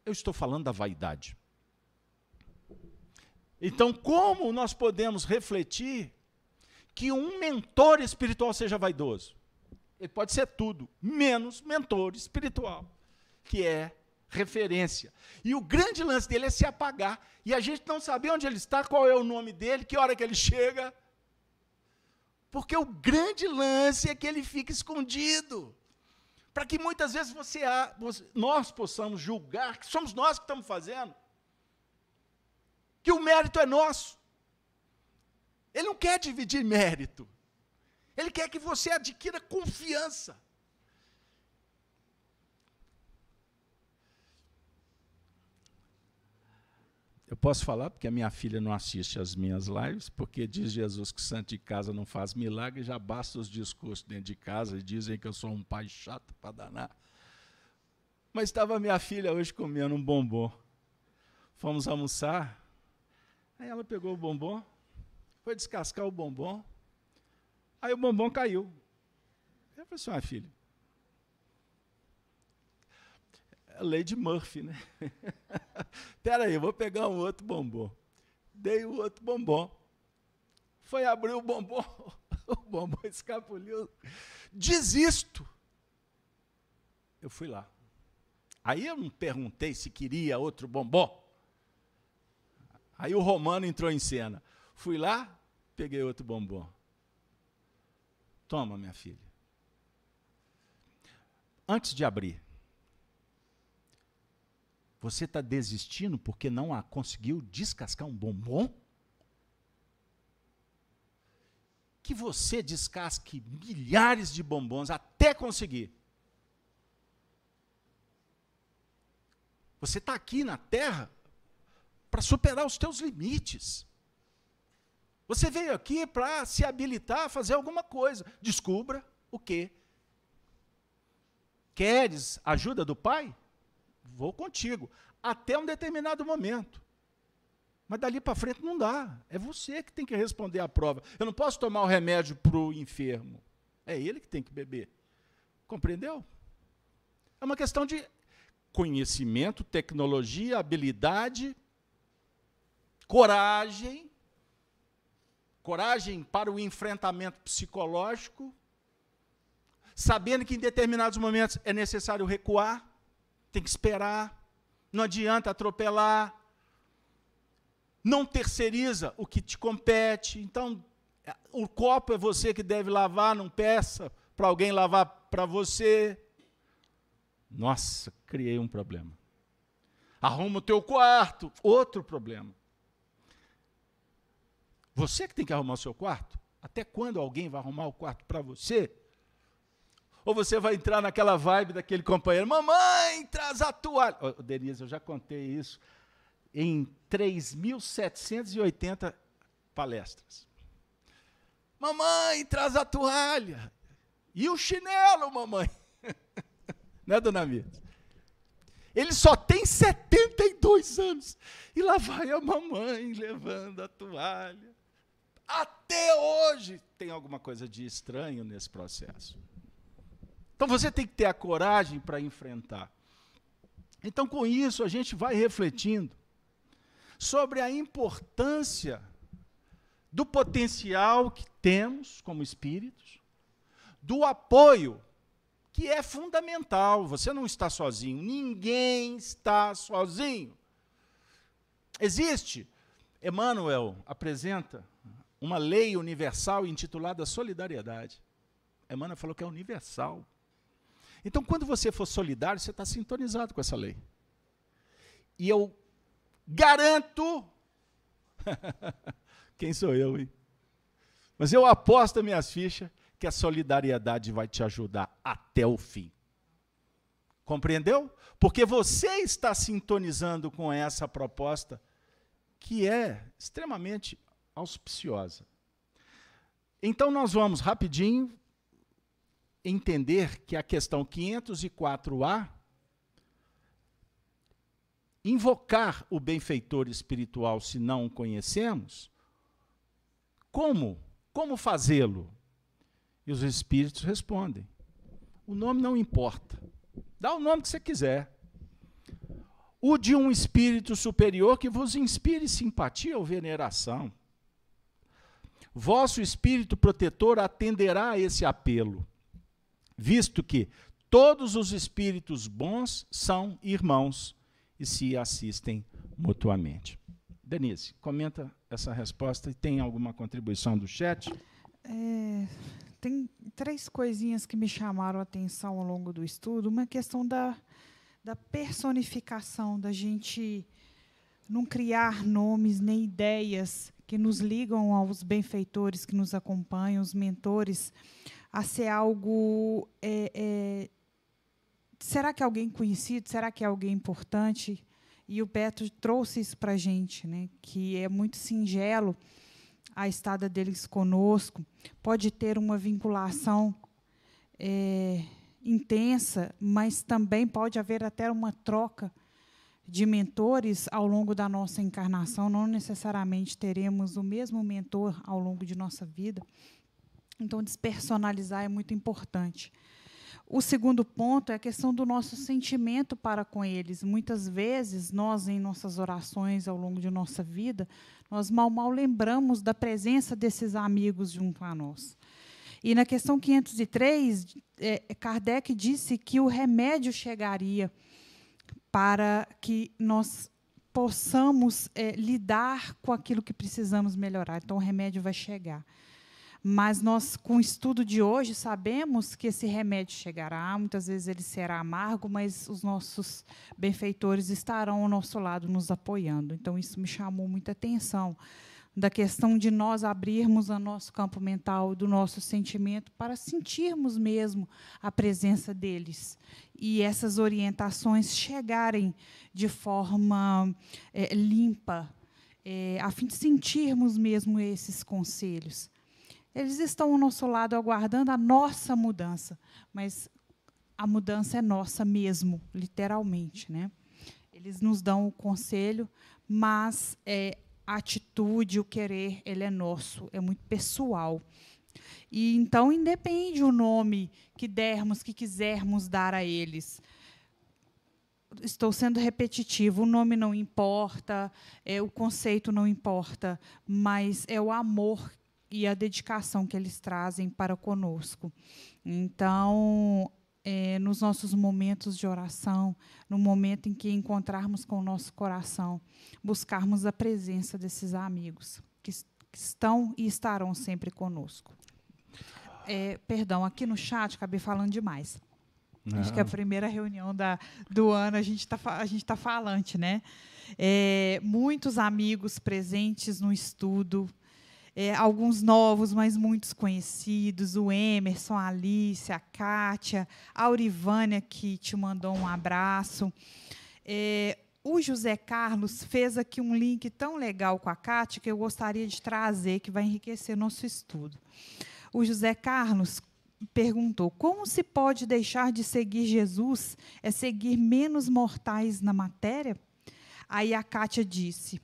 Eu estou falando da vaidade. Então, como nós podemos refletir que um mentor espiritual seja vaidoso? Ele pode ser tudo, menos mentor espiritual, que é referência. E o grande lance dele é se apagar. E a gente não saber onde ele está, qual é o nome dele, que hora que ele chega. Porque o grande lance é que ele fica escondido. Para que muitas vezes você, nós possamos julgar que somos nós que estamos fazendo que o mérito é nosso. Ele não quer dividir mérito. Ele quer que você adquira confiança. Eu posso falar porque a minha filha não assiste as minhas lives, porque diz Jesus que santo de casa não faz milagre, já basta os discursos dentro de casa e dizem que eu sou um pai chato para danar. Mas estava minha filha hoje comendo um bombom. Fomos almoçar, Aí ela pegou o bombom, foi descascar o bombom, aí o bombom caiu. Eu falei assim, ah, filho, é Lady Murphy, né? Espera aí, vou pegar um outro bombom. Dei o outro bombom. Foi abrir o bombom, o bombom escapuliu. Desisto. Eu fui lá. Aí eu não perguntei se queria outro bombom. Aí o romano entrou em cena. Fui lá, peguei outro bombom. Toma, minha filha. Antes de abrir, você está desistindo porque não a conseguiu descascar um bombom? Que você descasque milhares de bombons até conseguir. Você está aqui na Terra para superar os teus limites. Você veio aqui para se habilitar a fazer alguma coisa. Descubra o quê? Queres ajuda do pai? Vou contigo. Até um determinado momento. Mas dali para frente não dá. É você que tem que responder à prova. Eu não posso tomar o remédio para o enfermo. É ele que tem que beber. Compreendeu? É uma questão de conhecimento, tecnologia, habilidade coragem, coragem para o enfrentamento psicológico, sabendo que em determinados momentos é necessário recuar, tem que esperar, não adianta atropelar, não terceiriza o que te compete. Então, o copo é você que deve lavar, não peça para alguém lavar para você. Nossa, criei um problema. Arruma o teu quarto, outro problema. Você que tem que arrumar o seu quarto? Até quando alguém vai arrumar o quarto para você? Ou você vai entrar naquela vibe daquele companheiro, mamãe, traz a toalha. Oh, Denise, eu já contei isso em 3.780 palestras. Mamãe, traz a toalha. E o chinelo, mamãe? né, dona Mia? Ele só tem 72 anos. E lá vai a mamãe levando a toalha. Até hoje tem alguma coisa de estranho nesse processo. Então você tem que ter a coragem para enfrentar. Então, com isso, a gente vai refletindo sobre a importância do potencial que temos como espíritos, do apoio que é fundamental. Você não está sozinho. Ninguém está sozinho. Existe. Emmanuel apresenta uma lei universal intitulada solidariedade. Emmanuel falou que é universal. Então, quando você for solidário, você está sintonizado com essa lei. E eu garanto. Quem sou eu, hein? Mas eu aposto minhas fichas que a solidariedade vai te ajudar até o fim. Compreendeu? Porque você está sintonizando com essa proposta que é extremamente auspiciosa. Então nós vamos rapidinho entender que a questão 504A invocar o benfeitor espiritual se não o conhecemos, como? Como fazê-lo? E os espíritos respondem: o nome não importa. Dá o nome que você quiser. O de um espírito superior que vos inspire simpatia ou veneração. Vosso espírito protetor atenderá a esse apelo, visto que todos os espíritos bons são irmãos e se assistem mutuamente. Denise, comenta essa resposta e tem alguma contribuição do chat? É, tem três coisinhas que me chamaram a atenção ao longo do estudo. Uma questão da, da personificação, da gente não criar nomes nem ideias que nos ligam aos benfeitores que nos acompanham, os mentores, a ser algo. É, é, será que é alguém conhecido? Será que é alguém importante? E o Beto trouxe isso para a gente, né, que é muito singelo a estada deles conosco, pode ter uma vinculação é, intensa, mas também pode haver até uma troca de mentores ao longo da nossa encarnação. Não necessariamente teremos o mesmo mentor ao longo de nossa vida. Então, despersonalizar é muito importante. O segundo ponto é a questão do nosso sentimento para com eles. Muitas vezes, nós, em nossas orações ao longo de nossa vida, nós mal, mal lembramos da presença desses amigos junto a nós. E na questão 503, é, Kardec disse que o remédio chegaria para que nós possamos é, lidar com aquilo que precisamos melhorar. Então, o remédio vai chegar. Mas nós, com o estudo de hoje, sabemos que esse remédio chegará, muitas vezes ele será amargo, mas os nossos benfeitores estarão ao nosso lado, nos apoiando. Então, isso me chamou muita atenção, da questão de nós abrirmos o nosso campo mental, do nosso sentimento, para sentirmos mesmo a presença deles. E essas orientações chegarem de forma é, limpa, é, a fim de sentirmos mesmo esses conselhos. Eles estão ao nosso lado aguardando a nossa mudança, mas a mudança é nossa mesmo, literalmente, né? Eles nos dão o conselho, mas é, a atitude, o querer, ele é nosso, é muito pessoal. E então independe o nome que dermos, que quisermos dar a eles. Estou sendo repetitivo, o nome não importa, é, o conceito não importa, mas é o amor e a dedicação que eles trazem para conosco. Então, é, nos nossos momentos de oração, no momento em que encontrarmos com o nosso coração, buscarmos a presença desses amigos que, que estão e estarão sempre conosco. É, perdão, aqui no chat acabei falando demais. Não. Acho que é a primeira reunião da, do ano a gente está tá falante, né? É, muitos amigos presentes no estudo, é, alguns novos, mas muitos conhecidos, o Emerson, a Alice, a Kátia, a Aurivânia, que te mandou um abraço. É, o José Carlos fez aqui um link tão legal com a Kátia que eu gostaria de trazer, que vai enriquecer nosso estudo. O José Carlos perguntou: como se pode deixar de seguir Jesus? É seguir menos mortais na matéria? Aí a Kátia disse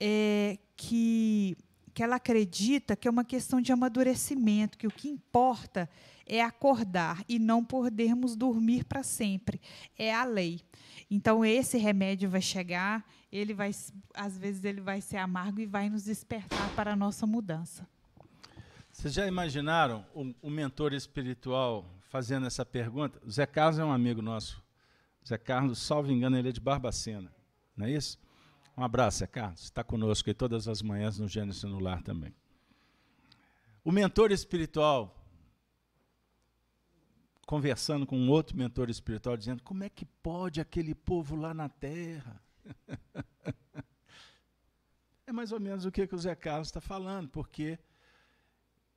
é, que que ela acredita que é uma questão de amadurecimento, que o que importa é acordar e não podermos dormir para sempre. É a lei. Então esse remédio vai chegar, ele vai às vezes ele vai ser amargo e vai nos despertar para a nossa mudança. Vocês já imaginaram o, o mentor espiritual fazendo essa pergunta. O Zé Carlos é um amigo nosso. O Zé Carlos, salvo engano, ele é de Barbacena. Não é isso? Um abraço, Zé Carlos. Está conosco aí todas as manhãs no Gênesis no Lar também. O mentor espiritual, conversando com um outro mentor espiritual, dizendo: como é que pode aquele povo lá na terra? é mais ou menos o que, que o Zé Carlos está falando, porque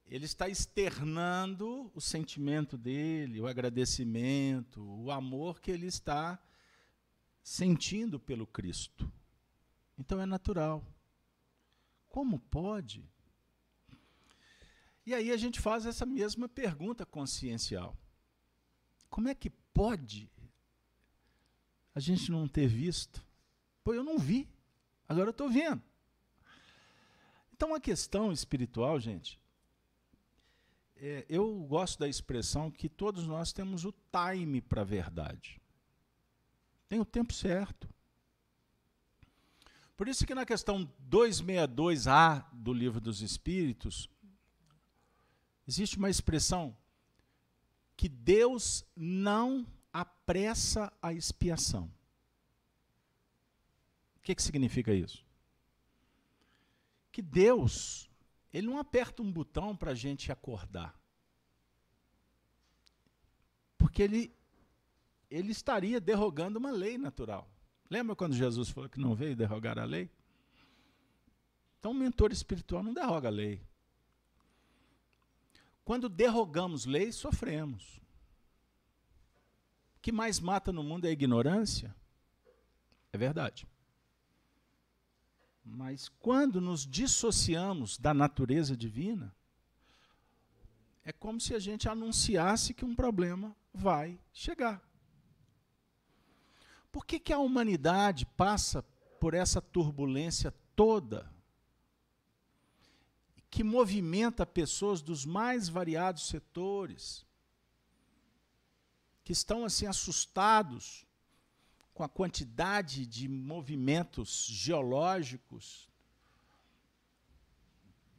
ele está externando o sentimento dele, o agradecimento, o amor que ele está sentindo pelo Cristo. Então é natural. Como pode? E aí a gente faz essa mesma pergunta consciencial. Como é que pode a gente não ter visto? Pô, eu não vi, agora eu estou vendo. Então a questão espiritual, gente, é, eu gosto da expressão que todos nós temos o time para a verdade. Tem o tempo certo. Por isso que na questão 262A do Livro dos Espíritos, existe uma expressão que Deus não apressa a expiação. O que, que significa isso? Que Deus ele não aperta um botão para a gente acordar. Porque ele, ele estaria derrogando uma lei natural. Lembra quando Jesus falou que não veio derrogar a lei? Então, o mentor espiritual não derroga a lei. Quando derrogamos lei, sofremos. O que mais mata no mundo é a ignorância. É verdade. Mas quando nos dissociamos da natureza divina, é como se a gente anunciasse que um problema vai chegar. Por que, que a humanidade passa por essa turbulência toda que movimenta pessoas dos mais variados setores, que estão assim assustados com a quantidade de movimentos geológicos,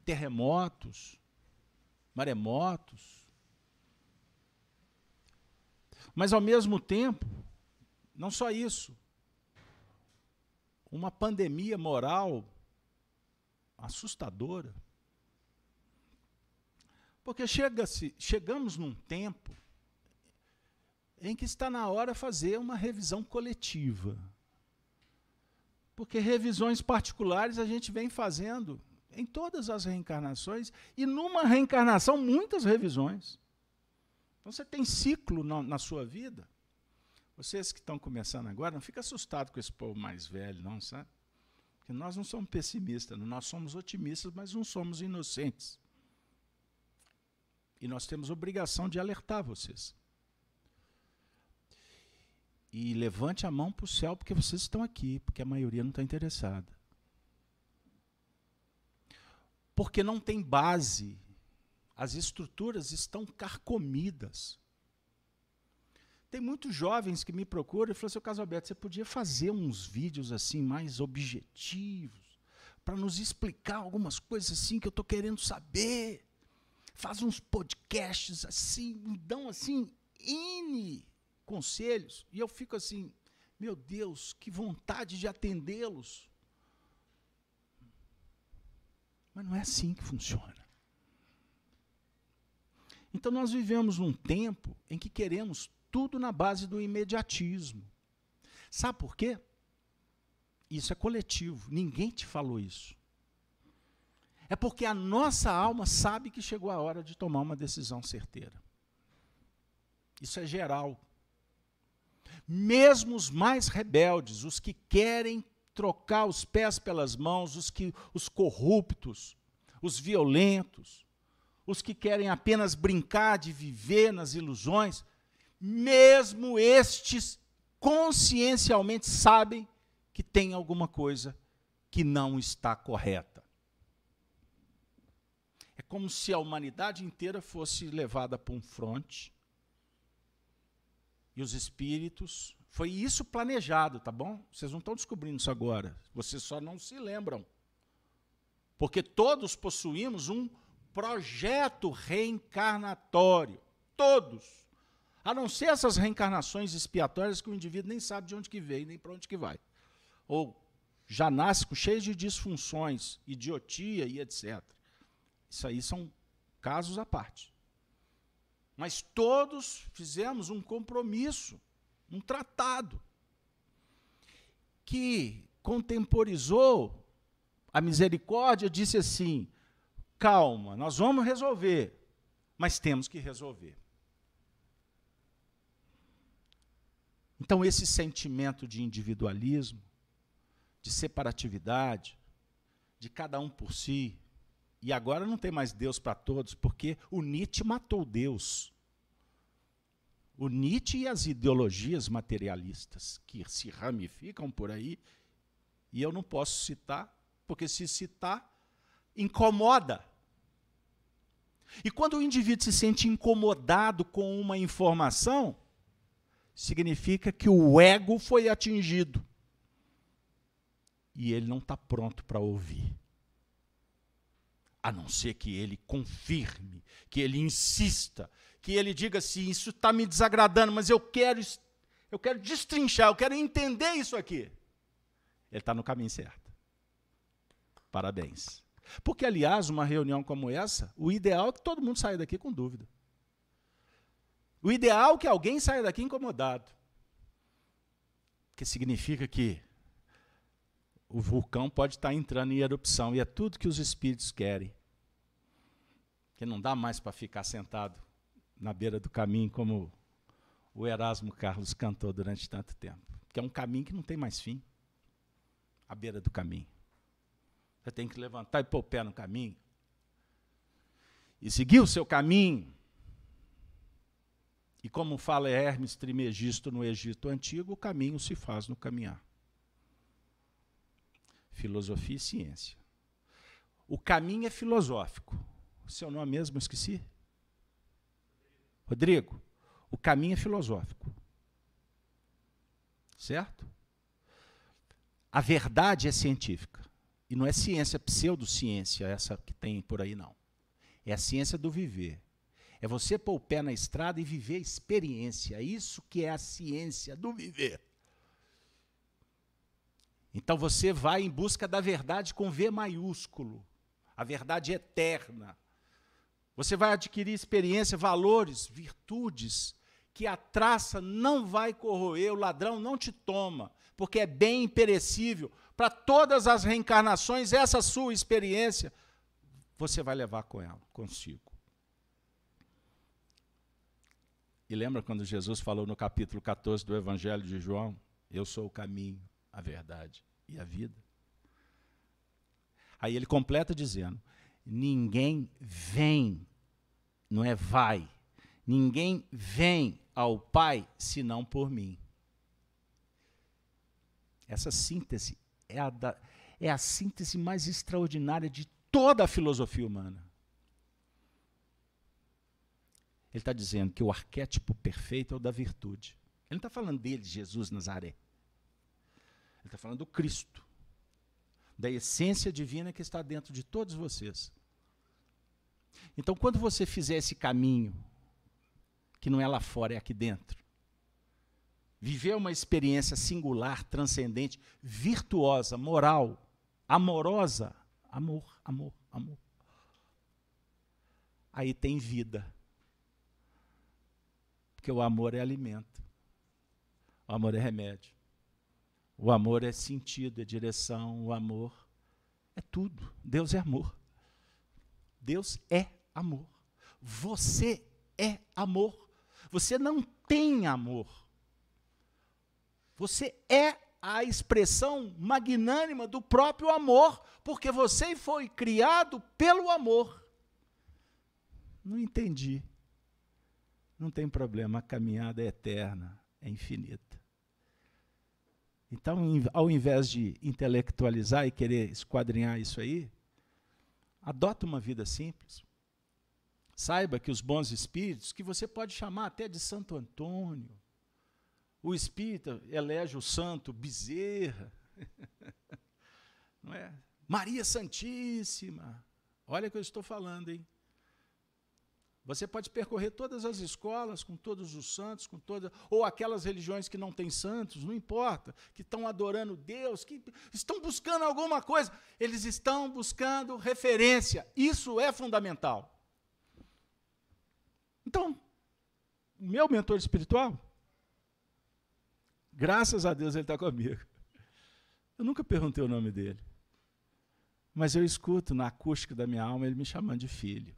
terremotos, maremotos. Mas, ao mesmo tempo, não só isso, uma pandemia moral assustadora. Porque chega chegamos num tempo em que está na hora fazer uma revisão coletiva. Porque revisões particulares a gente vem fazendo em todas as reencarnações, e numa reencarnação, muitas revisões. Então você tem ciclo na, na sua vida. Vocês que estão começando agora, não fica assustado com esse povo mais velho, não, sabe? Porque nós não somos pessimistas, nós somos otimistas, mas não somos inocentes. E nós temos obrigação de alertar vocês e levante a mão para o céu porque vocês estão aqui, porque a maioria não está interessada. Porque não tem base, as estruturas estão carcomidas. Tem muitos jovens que me procuram e falam assim, Caso Alberto, você podia fazer uns vídeos assim mais objetivos, para nos explicar algumas coisas assim que eu estou querendo saber. Faz uns podcasts assim, dão assim, N conselhos, e eu fico assim, meu Deus, que vontade de atendê-los. Mas não é assim que funciona. Então nós vivemos num tempo em que queremos tudo na base do imediatismo. Sabe por quê? Isso é coletivo, ninguém te falou isso. É porque a nossa alma sabe que chegou a hora de tomar uma decisão certeira. Isso é geral. Mesmo os mais rebeldes, os que querem trocar os pés pelas mãos, os que os corruptos, os violentos, os que querem apenas brincar de viver nas ilusões, mesmo estes consciencialmente sabem que tem alguma coisa que não está correta. É como se a humanidade inteira fosse levada para um fronte e os espíritos. Foi isso planejado, tá bom? Vocês não estão descobrindo isso agora. Vocês só não se lembram. Porque todos possuímos um projeto reencarnatório. Todos. A não ser essas reencarnações expiatórias que o indivíduo nem sabe de onde que veio, nem para onde que vai. Ou já nasce cheio de disfunções, idiotia e etc. Isso aí são casos à parte. Mas todos fizemos um compromisso, um tratado, que contemporizou a misericórdia, disse assim: calma, nós vamos resolver, mas temos que resolver. Então, esse sentimento de individualismo, de separatividade, de cada um por si, e agora não tem mais Deus para todos, porque o Nietzsche matou Deus. O Nietzsche e as ideologias materialistas que se ramificam por aí, e eu não posso citar, porque se citar, incomoda. E quando o indivíduo se sente incomodado com uma informação, significa que o ego foi atingido. E ele não está pronto para ouvir. A não ser que ele confirme, que ele insista, que ele diga assim: Isso está me desagradando, mas eu quero, eu quero destrinchar, eu quero entender isso aqui. Ele está no caminho certo. Parabéns. Porque, aliás, uma reunião como essa, o ideal é que todo mundo saia daqui com dúvida. O ideal é que alguém saia daqui incomodado. Que significa que o vulcão pode estar entrando em erupção e é tudo que os espíritos querem. Que não dá mais para ficar sentado na beira do caminho como o Erasmo Carlos cantou durante tanto tempo. Que é um caminho que não tem mais fim. À beira do caminho. Você tem que levantar e pôr o pé no caminho. E seguir o seu caminho e como fala Hermes Trimegisto no Egito Antigo, o caminho se faz no caminhar. Filosofia e ciência. O caminho é filosófico. Seu nome mesmo, esqueci? Rodrigo. O caminho é filosófico. Certo? A verdade é científica. E não é ciência pseudociência, essa que tem por aí, não. É a ciência do viver. É você pôr o pé na estrada e viver a experiência. Isso que é a ciência do viver. Então você vai em busca da verdade com V maiúsculo, a verdade eterna. Você vai adquirir experiência, valores, virtudes que a traça não vai corroer, o ladrão não te toma, porque é bem imperecível. Para todas as reencarnações, essa sua experiência você vai levar com ela, consigo. E lembra quando Jesus falou no capítulo 14 do Evangelho de João? Eu sou o caminho, a verdade e a vida. Aí ele completa dizendo: Ninguém vem, não é vai, ninguém vem ao Pai senão por mim. Essa síntese é a, da, é a síntese mais extraordinária de toda a filosofia humana. Ele está dizendo que o arquétipo perfeito é o da virtude. Ele não está falando dele, Jesus Nazaré. Ele está falando do Cristo, da essência divina que está dentro de todos vocês. Então, quando você fizer esse caminho, que não é lá fora, é aqui dentro, viver uma experiência singular, transcendente, virtuosa, moral, amorosa, amor, amor, amor. Aí tem vida. Porque o amor é alimento. O amor é remédio. O amor é sentido, é direção. O amor é tudo. Deus é amor. Deus é amor. Você é amor. Você não tem amor. Você é a expressão magnânima do próprio amor, porque você foi criado pelo amor. Não entendi. Não tem problema, a caminhada é eterna, é infinita. Então, ao invés de intelectualizar e querer esquadrinhar isso aí, adota uma vida simples. Saiba que os bons espíritos, que você pode chamar até de Santo Antônio, o espírita elege o santo Bezerra, não é? Maria Santíssima. Olha o que eu estou falando, hein? Você pode percorrer todas as escolas, com todos os santos, com todas, ou aquelas religiões que não têm santos, não importa, que estão adorando Deus, que estão buscando alguma coisa. Eles estão buscando referência. Isso é fundamental. Então, meu mentor espiritual, graças a Deus ele está comigo. Eu nunca perguntei o nome dele. Mas eu escuto na acústica da minha alma ele me chamando de filho.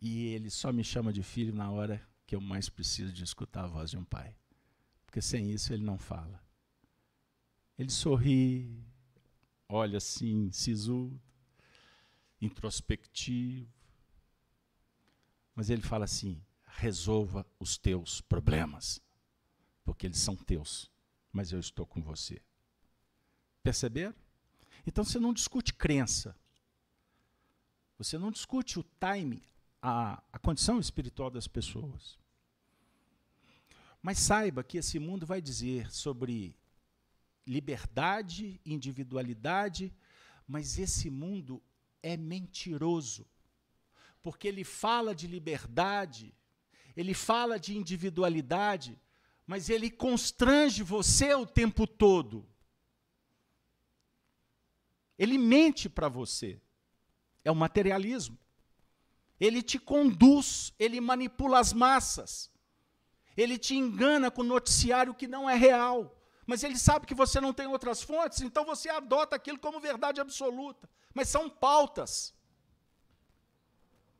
E ele só me chama de filho na hora que eu mais preciso de escutar a voz de um pai. Porque sem isso ele não fala. Ele sorri, olha assim, sisudo, introspectivo. Mas ele fala assim: resolva os teus problemas, porque eles são teus, mas eu estou com você. Perceberam? Então você não discute crença. Você não discute o time, a, a condição espiritual das pessoas. Mas saiba que esse mundo vai dizer sobre liberdade, individualidade, mas esse mundo é mentiroso. Porque ele fala de liberdade, ele fala de individualidade, mas ele constrange você o tempo todo. Ele mente para você. É o materialismo. Ele te conduz, ele manipula as massas. Ele te engana com noticiário que não é real. Mas ele sabe que você não tem outras fontes, então você adota aquilo como verdade absoluta. Mas são pautas.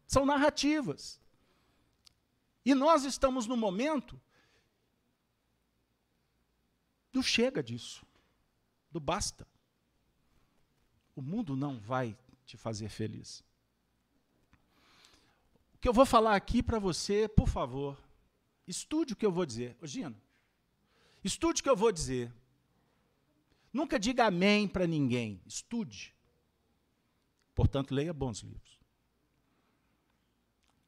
São narrativas. E nós estamos no momento do chega disso, do basta. O mundo não vai te fazer feliz que eu vou falar aqui para você, por favor, estude o que eu vou dizer. Ô, Gino, estude o que eu vou dizer. Nunca diga amém para ninguém. Estude. Portanto, leia bons livros.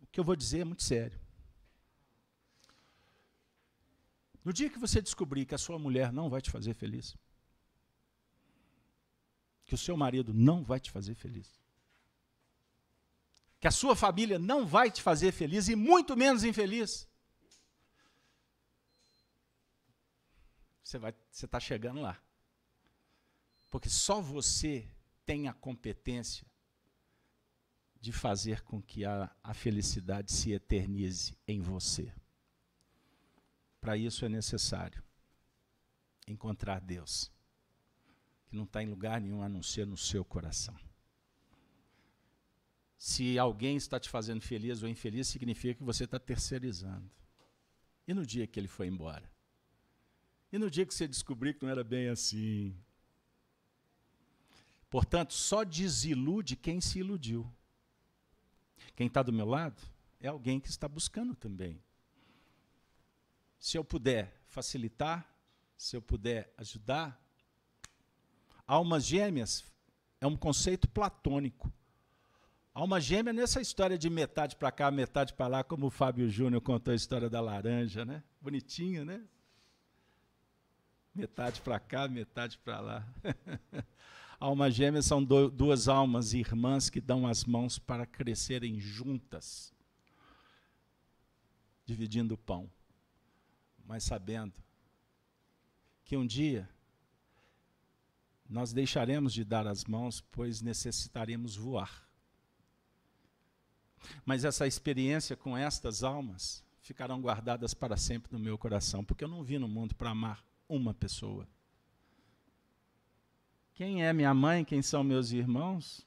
O que eu vou dizer é muito sério. No dia que você descobrir que a sua mulher não vai te fazer feliz, que o seu marido não vai te fazer feliz, que a sua família não vai te fazer feliz e muito menos infeliz. Você você está chegando lá, porque só você tem a competência de fazer com que a, a felicidade se eternize em você. Para isso é necessário encontrar Deus, que não está em lugar nenhum a não ser no seu coração. Se alguém está te fazendo feliz ou infeliz, significa que você está terceirizando. E no dia que ele foi embora? E no dia que você descobriu que não era bem assim? Portanto, só desilude quem se iludiu. Quem está do meu lado é alguém que está buscando também. Se eu puder facilitar, se eu puder ajudar, almas gêmeas é um conceito platônico. Alma gêmea nessa história de metade para cá, metade para lá, como o Fábio Júnior contou a história da laranja, né? Bonitinha, né? Metade para cá, metade para lá. alma gêmea são do, duas almas irmãs que dão as mãos para crescerem juntas, dividindo o pão, mas sabendo que um dia nós deixaremos de dar as mãos, pois necessitaremos voar. Mas essa experiência com estas almas ficarão guardadas para sempre no meu coração, porque eu não vim no mundo para amar uma pessoa. Quem é minha mãe, quem são meus irmãos,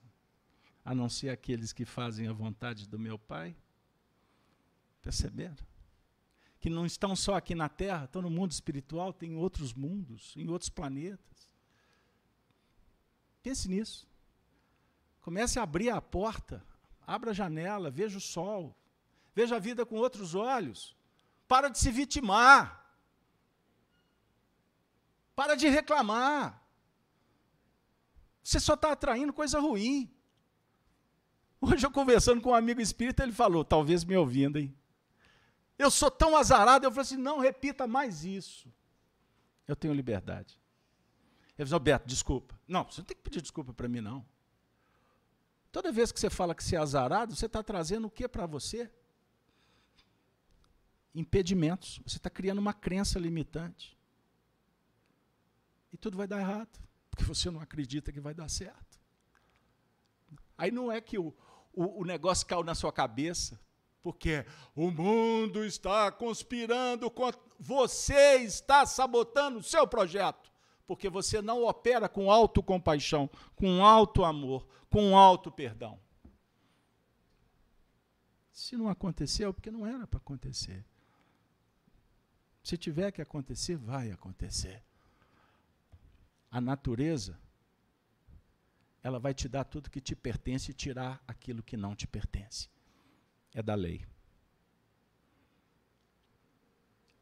a não ser aqueles que fazem a vontade do meu Pai? Perceberam? Que não estão só aqui na Terra, estão no mundo espiritual, tem em outros mundos, em outros planetas. Pense nisso. Comece a abrir a porta Abra a janela, veja o sol. Veja a vida com outros olhos. Para de se vitimar. Para de reclamar. Você só está atraindo coisa ruim. Hoje eu conversando com um amigo espírita, ele falou, talvez me ouvindo, hein? Eu sou tão azarado, eu falei assim, não repita mais isso. Eu tenho liberdade. Ele falou, Beto, desculpa. Não, você não tem que pedir desculpa para mim, não. Toda vez que você fala que você é azarado, você está trazendo o que para você? Impedimentos. Você está criando uma crença limitante. E tudo vai dar errado, porque você não acredita que vai dar certo. Aí não é que o, o, o negócio caiu na sua cabeça, porque o mundo está conspirando contra. Você está sabotando o seu projeto, porque você não opera com autocompaixão, com alto amor, com alto perdão. Se não aconteceu, é porque não era para acontecer. Se tiver que acontecer, vai acontecer. A natureza ela vai te dar tudo que te pertence e tirar aquilo que não te pertence. É da lei.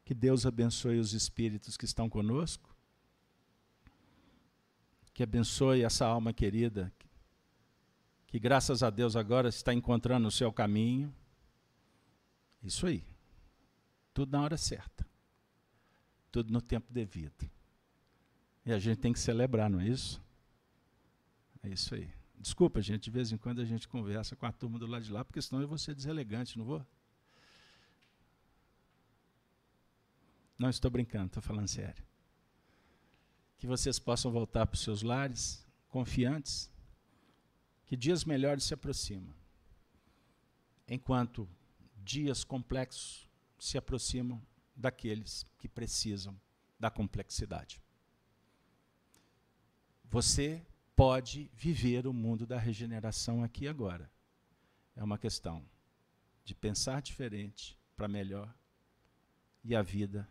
Que Deus abençoe os espíritos que estão conosco. Que abençoe essa alma querida, que, graças a Deus agora está encontrando o seu caminho. Isso aí. Tudo na hora certa. Tudo no tempo devido. E a gente tem que celebrar, não é isso? É isso aí. Desculpa, gente, de vez em quando a gente conversa com a turma do lado de lá, porque senão eu vou ser deselegante, não vou? Não estou brincando, estou falando sério. Que vocês possam voltar para os seus lares confiantes, que dias melhores se aproximam. Enquanto dias complexos se aproximam daqueles que precisam da complexidade. Você pode viver o mundo da regeneração aqui e agora. É uma questão de pensar diferente para melhor e a vida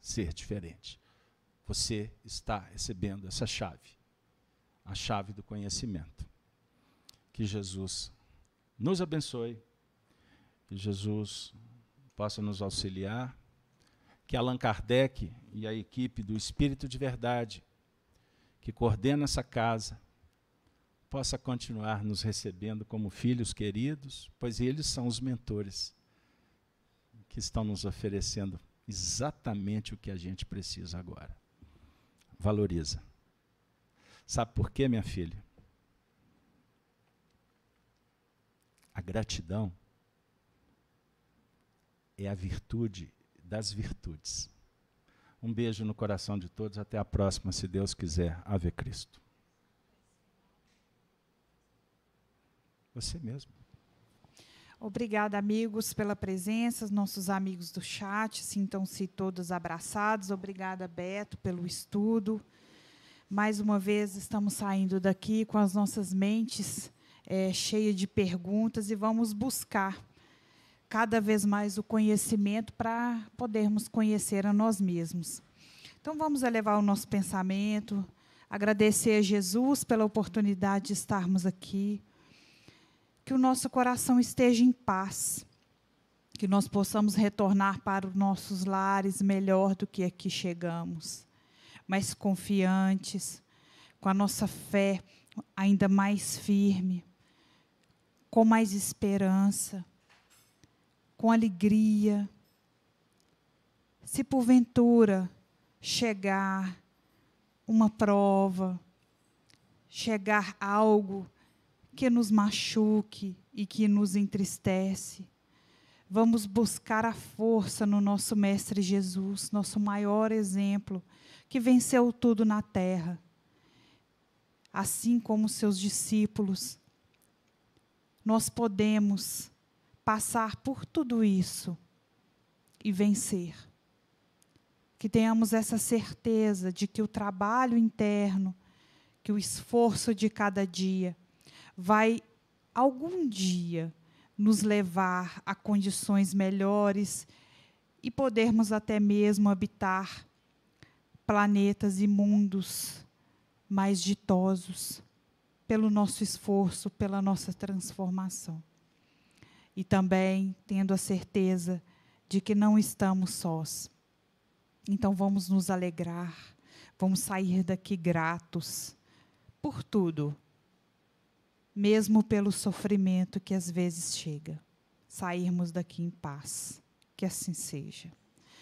ser diferente. Você está recebendo essa chave, a chave do conhecimento. Que Jesus nos abençoe, que Jesus possa nos auxiliar, que Allan Kardec e a equipe do Espírito de Verdade que coordena essa casa, possa continuar nos recebendo como filhos queridos, pois eles são os mentores que estão nos oferecendo exatamente o que a gente precisa agora. Valoriza. Sabe por quê, minha filha? A gratidão é a virtude das virtudes. Um beijo no coração de todos. Até a próxima, se Deus quiser. Ave Cristo. Você mesmo. Obrigada, amigos, pela presença, nossos amigos do chat, sintam-se todos abraçados. Obrigada, Beto, pelo estudo. Mais uma vez, estamos saindo daqui com as nossas mentes é, cheias de perguntas e vamos buscar cada vez mais o conhecimento para podermos conhecer a nós mesmos. Então vamos elevar o nosso pensamento, agradecer a Jesus pela oportunidade de estarmos aqui, que o nosso coração esteja em paz, que nós possamos retornar para os nossos lares melhor do que aqui chegamos, mais confiantes, com a nossa fé ainda mais firme, com mais esperança com alegria. Se porventura chegar uma prova, chegar algo que nos machuque e que nos entristece, vamos buscar a força no nosso Mestre Jesus, nosso maior exemplo, que venceu tudo na terra. Assim como seus discípulos, nós podemos passar por tudo isso e vencer. Que tenhamos essa certeza de que o trabalho interno, que o esforço de cada dia vai algum dia nos levar a condições melhores e podermos até mesmo habitar planetas e mundos mais ditosos pelo nosso esforço, pela nossa transformação e também tendo a certeza de que não estamos sós. Então vamos nos alegrar, vamos sair daqui gratos por tudo, mesmo pelo sofrimento que às vezes chega. Sairmos daqui em paz. Que assim seja.